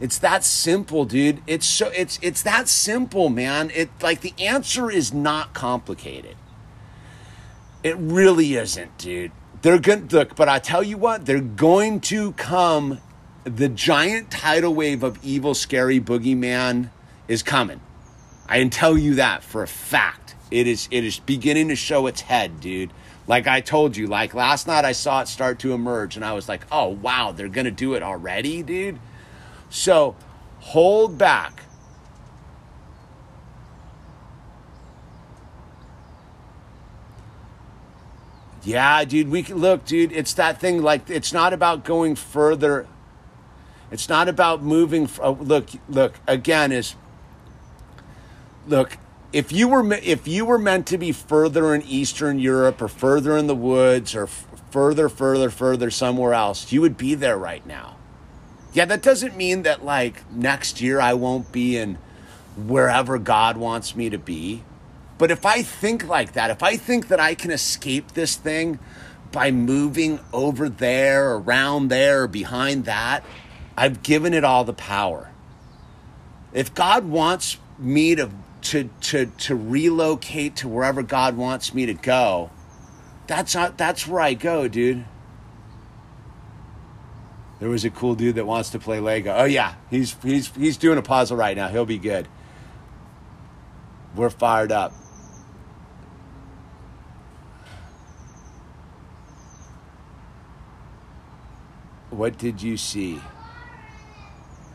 it's that simple, dude. It's so it's it's that simple, man. It like the answer is not complicated. It really isn't, dude. They're going to look, but I tell you what, they're going to come. The giant tidal wave of evil, scary boogeyman is coming. I can tell you that for a fact. It is it is beginning to show its head, dude. Like I told you, like last night I saw it start to emerge and I was like, oh wow, they're gonna do it already, dude. So hold back. Yeah, dude, we can look, dude, it's that thing like it's not about going further. It's not about moving. Uh, look, look, again, is look, if you were if you were meant to be further in Eastern Europe or further in the woods or f- further, further, further somewhere else, you would be there right now. Yeah, that doesn't mean that like next year I won't be in wherever God wants me to be. But if I think like that, if I think that I can escape this thing by moving over there, around there, behind that, I've given it all the power. If God wants me to to to to relocate to wherever God wants me to go, that's not that's where I go, dude. There was a cool dude that wants to play Lego. Oh yeah, he's he's he's doing a puzzle right now. He'll be good. We're fired up. What did you see?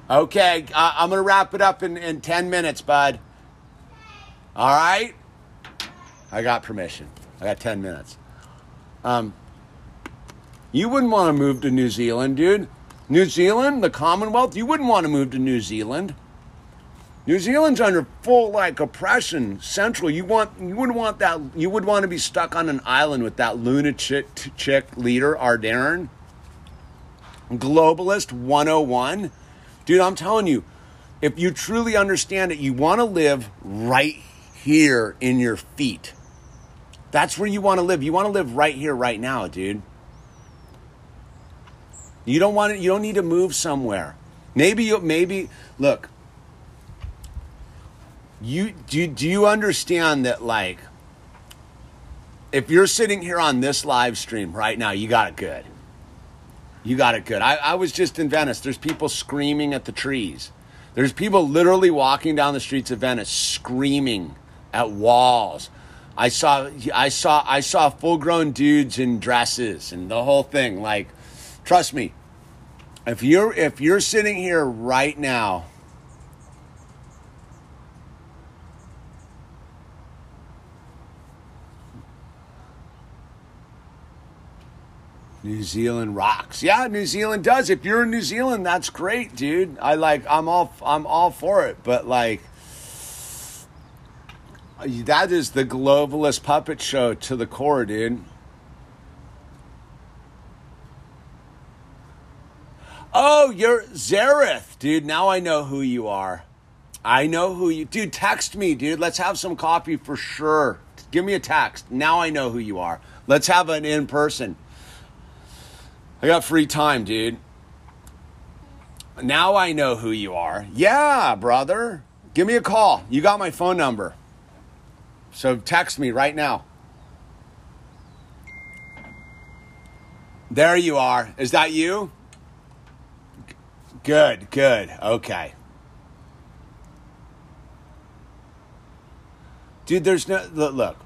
Okay, uh, I'm going to wrap it up in, in 10 minutes, bud. All right? I got permission. I got 10 minutes. Um, you wouldn't want to move to New Zealand, dude. New Zealand, the Commonwealth, you wouldn't want to move to New Zealand. New Zealand's under full like oppression. Central, you want you wouldn't want that. You would want to be stuck on an island with that lunatic chick leader, Ardern globalist 101. Dude, I'm telling you, if you truly understand it, you want to live right here in your feet. That's where you want to live. You want to live right here, right now, dude. You don't want to, you don't need to move somewhere. Maybe you maybe look. You do do you understand that like if you're sitting here on this live stream right now, you got it good. You got it good. I, I was just in Venice. There's people screaming at the trees. There's people literally walking down the streets of Venice screaming at walls. I saw I saw I saw full-grown dudes in dresses and the whole thing. Like, trust me, if you're if you're sitting here right now New Zealand rocks. Yeah, New Zealand does. If you're in New Zealand, that's great, dude. I like I'm all I'm all for it, but like that is the globalist puppet show to the core, dude. Oh, you're Zareth, dude. Now I know who you are. I know who you Dude, text me, dude. Let's have some coffee for sure. Give me a text. Now I know who you are. Let's have an in person. I got free time, dude. Now I know who you are. Yeah, brother. Give me a call. You got my phone number. So text me right now. There you are. Is that you? Good, good. Okay. Dude, there's no look.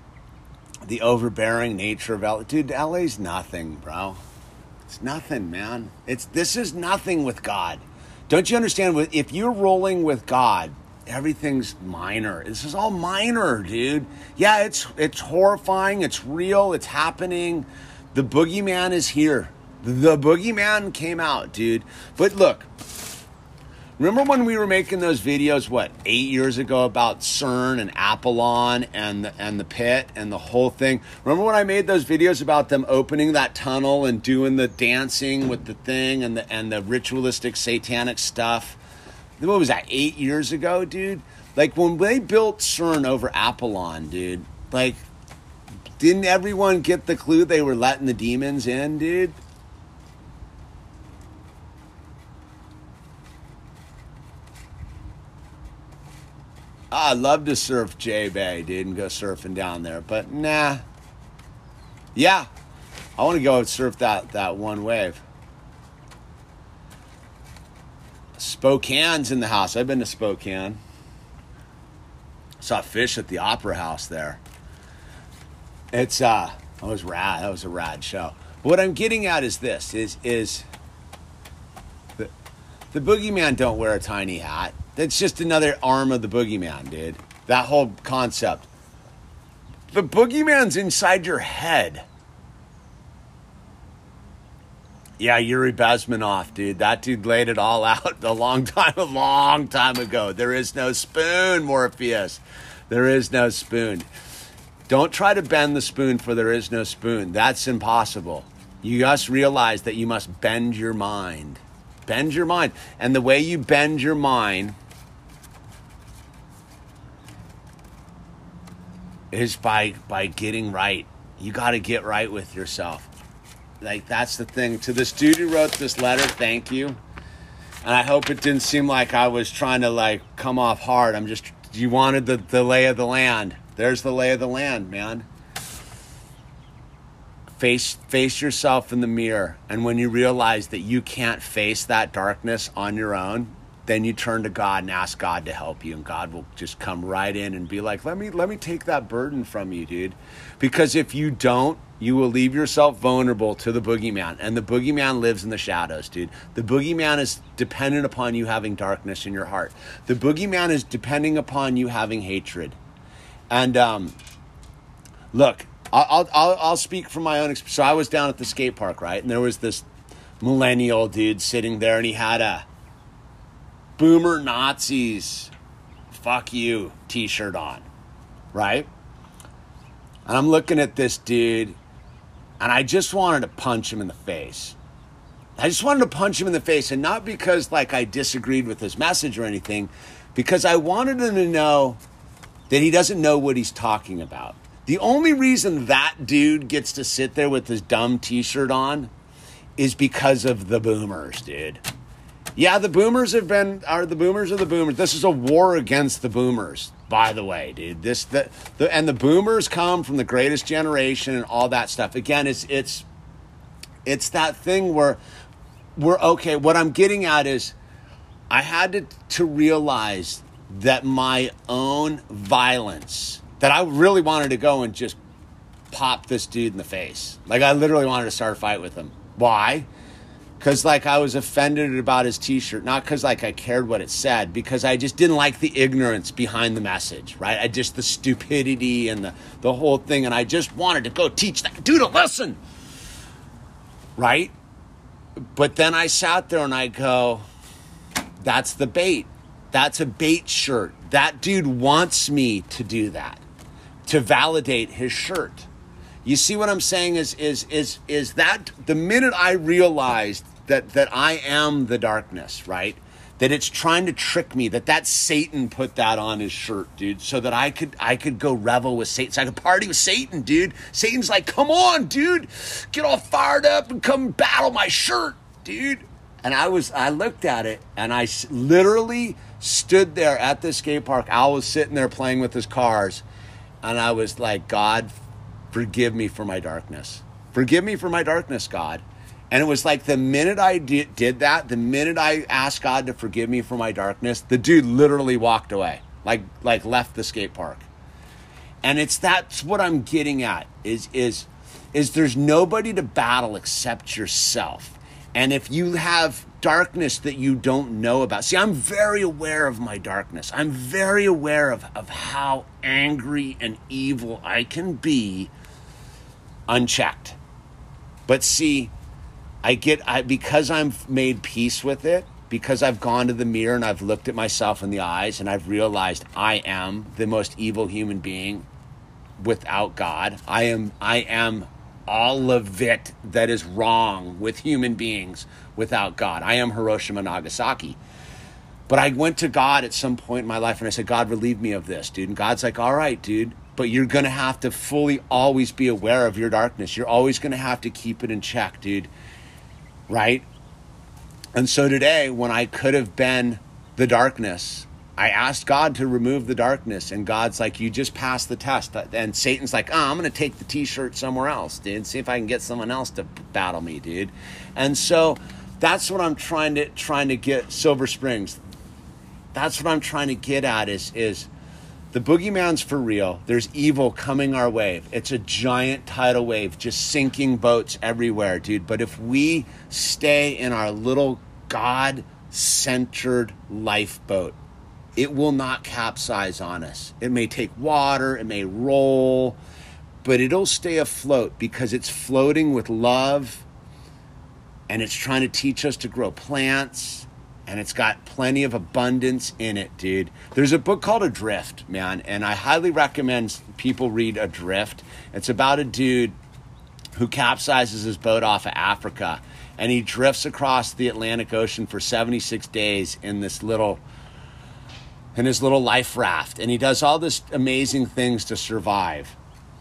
The overbearing nature of LA. Dude, LA's nothing, bro. It's nothing, man. It's this is nothing with God. Don't you understand? If you're rolling with God, everything's minor. This is all minor, dude. Yeah, it's it's horrifying. It's real. It's happening. The boogeyman is here. The boogeyman came out, dude. But look, Remember when we were making those videos, what, eight years ago about CERN and Apollon and the, and the pit and the whole thing? Remember when I made those videos about them opening that tunnel and doing the dancing with the thing and the, and the ritualistic satanic stuff? What was that, eight years ago, dude? Like when they built CERN over Apollon, dude, like, didn't everyone get the clue they were letting the demons in, dude? I'd love to surf J Bay, dude, and go surfing down there, but nah. Yeah, I want to go surf that that one wave. Spokane's in the house. I've been to Spokane. Saw Phish at the Opera House there. It's uh, That was rad. That was a rad show. But what I'm getting at is this: is is the the boogeyman don't wear a tiny hat. That's just another arm of the boogeyman, dude. That whole concept. The boogeyman's inside your head. Yeah, Yuri Bezmenov, dude. That dude laid it all <laughs> out a long time, a long time ago. There is no spoon, Morpheus. There is no spoon. Don't try to bend the spoon, for there is no spoon. That's impossible. You must realize that you must bend your mind. Bend your mind. And the way you bend your mind is by by getting right. You got to get right with yourself. Like that's the thing. To this dude who wrote this letter, thank you. And I hope it didn't seem like I was trying to like come off hard. I'm just you wanted the, the lay of the land. There's the lay of the land, man. Face face yourself in the mirror and when you realize that you can't face that darkness on your own, then you turn to God and ask God to help you and God will just come right in and be like, "Let me let me take that burden from you, dude." Because if you don't, you will leave yourself vulnerable to the boogeyman. And the boogeyman lives in the shadows, dude. The boogeyman is dependent upon you having darkness in your heart. The boogeyman is depending upon you having hatred. And um, look, I'll, I'll, I'll speak from my own experience. So I was down at the skate park, right? And there was this millennial dude sitting there, and he had a boomer Nazis, fuck you t shirt on, right? And I'm looking at this dude, and I just wanted to punch him in the face. I just wanted to punch him in the face, and not because like I disagreed with his message or anything, because I wanted him to know that he doesn't know what he's talking about. The only reason that dude gets to sit there with his dumb t-shirt on is because of the boomers, dude. Yeah, the boomers have been are the boomers are the boomers. This is a war against the boomers, by the way, dude. This the, the and the boomers come from the greatest generation and all that stuff. Again, it's it's it's that thing where we're okay. What I'm getting at is I had to to realize that my own violence that I really wanted to go and just pop this dude in the face. Like I literally wanted to start a fight with him. Why? Because like I was offended about his T-shirt, not because like I cared what it said, because I just didn't like the ignorance behind the message, right? I just the stupidity and the the whole thing, and I just wanted to go teach that dude a lesson, right? But then I sat there and I go, that's the bait. That's a bait shirt. That dude wants me to do that, to validate his shirt. You see what I'm saying is is is is that the minute I realized that that I am the darkness, right? That it's trying to trick me, that that Satan put that on his shirt, dude, so that I could I could go revel with Satan. So I could party with Satan, dude. Satan's like, "Come on, dude. Get all fired up and come battle my shirt, dude." And I was I looked at it and I literally stood there at the skate park. I was sitting there playing with his cars and I was like, "God, forgive me for my darkness. Forgive me for my darkness, God. And it was like the minute I did, did that, the minute I asked God to forgive me for my darkness, the dude literally walked away, like like left the skate park. And it's that's what I'm getting at is is is there's nobody to battle except yourself. And if you have darkness that you don't know about. See, I'm very aware of my darkness. I'm very aware of, of how angry and evil I can be unchecked. But see, I get I because I'm made peace with it, because I've gone to the mirror and I've looked at myself in the eyes and I've realized I am the most evil human being without God. I am I am all of it that is wrong with human beings without God. I am Hiroshima Nagasaki. But I went to God at some point in my life and I said, God, relieve me of this, dude. And God's like, all right, dude, but you're going to have to fully always be aware of your darkness. You're always going to have to keep it in check, dude. Right? And so today, when I could have been the darkness, I asked God to remove the darkness, and God's like, "You just passed the test." And Satan's like, "Oh, I'm going to take the T-shirt somewhere else, dude. See if I can get someone else to battle me, dude." And so that's what I'm trying to trying to get Silver Springs. That's what I'm trying to get at is is The boogeyman's for real. There's evil coming our way. It's a giant tidal wave, just sinking boats everywhere, dude. But if we stay in our little God centered lifeboat, it will not capsize on us. It may take water, it may roll, but it'll stay afloat because it's floating with love and it's trying to teach us to grow plants and it's got plenty of abundance in it, dude. There's a book called Adrift, man, and I highly recommend people read Adrift. It's about a dude who capsizes his boat off of Africa and he drifts across the Atlantic Ocean for 76 days in this little in his little life raft and he does all this amazing things to survive.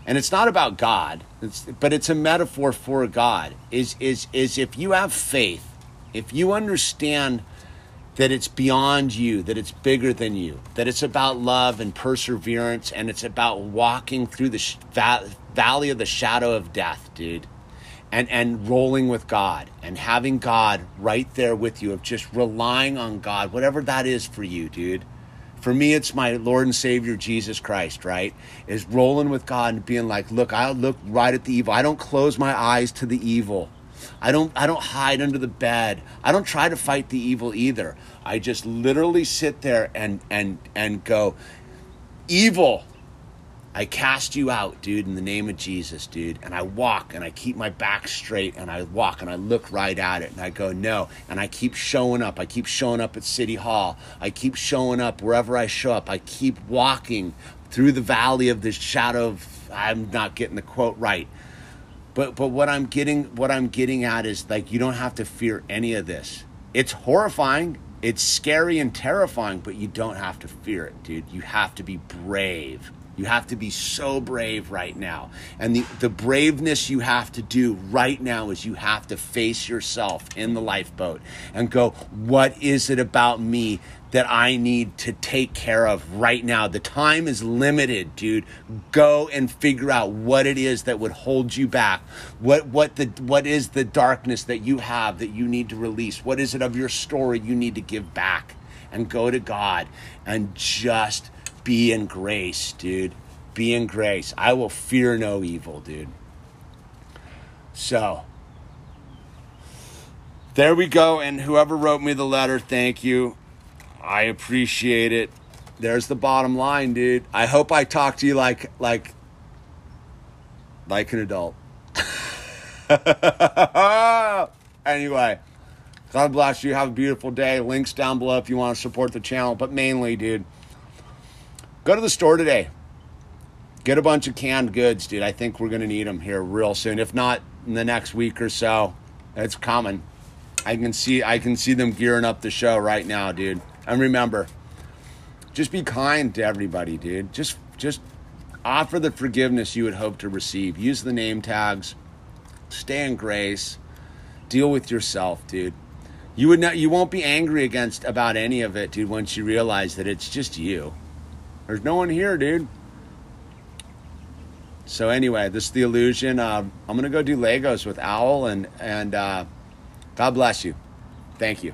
And it's not about God, it's, but it's a metaphor for God. Is is is if you have faith, if you understand that it's beyond you, that it's bigger than you, that it's about love and perseverance, and it's about walking through the sh- va- valley of the shadow of death, dude, and and rolling with God and having God right there with you, of just relying on God, whatever that is for you, dude. For me, it's my Lord and Savior Jesus Christ, right? Is rolling with God and being like, look, I look right at the evil. I don't close my eyes to the evil. I don't I don't hide under the bed. I don't try to fight the evil either. I just literally sit there and and and go, evil. I cast you out, dude, in the name of Jesus, dude. And I walk and I keep my back straight and I walk and I look right at it and I go, no. And I keep showing up. I keep showing up at City Hall. I keep showing up wherever I show up. I keep walking through the valley of the shadow of, I'm not getting the quote right. But but what I'm getting what I'm getting at is like you don't have to fear any of this. It's horrifying, it's scary and terrifying, but you don't have to fear it, dude. You have to be brave. You have to be so brave right now. And the, the braveness you have to do right now is you have to face yourself in the lifeboat and go, what is it about me that I need to take care of right now? The time is limited, dude. Go and figure out what it is that would hold you back. What what the what is the darkness that you have that you need to release? What is it of your story you need to give back? And go to God and just be in grace, dude. Be in grace. I will fear no evil, dude. So, there we go. And whoever wrote me the letter, thank you. I appreciate it. There's the bottom line, dude. I hope I talk to you like like like an adult. <laughs> anyway, God bless you. Have a beautiful day. Links down below if you want to support the channel. But mainly, dude, Go to the store today. Get a bunch of canned goods, dude. I think we're going to need them here real soon. If not in the next week or so, it's coming. I can see I can see them gearing up the show right now, dude. And remember, just be kind to everybody, dude. Just just offer the forgiveness you would hope to receive. Use the name tags. Stay in grace. Deal with yourself, dude. You would not you won't be angry against about any of it, dude, once you realize that it's just you. There's no one here, dude. So anyway, this is the illusion. Uh, I'm gonna go do Legos with Owl, and and uh, God bless you. Thank you.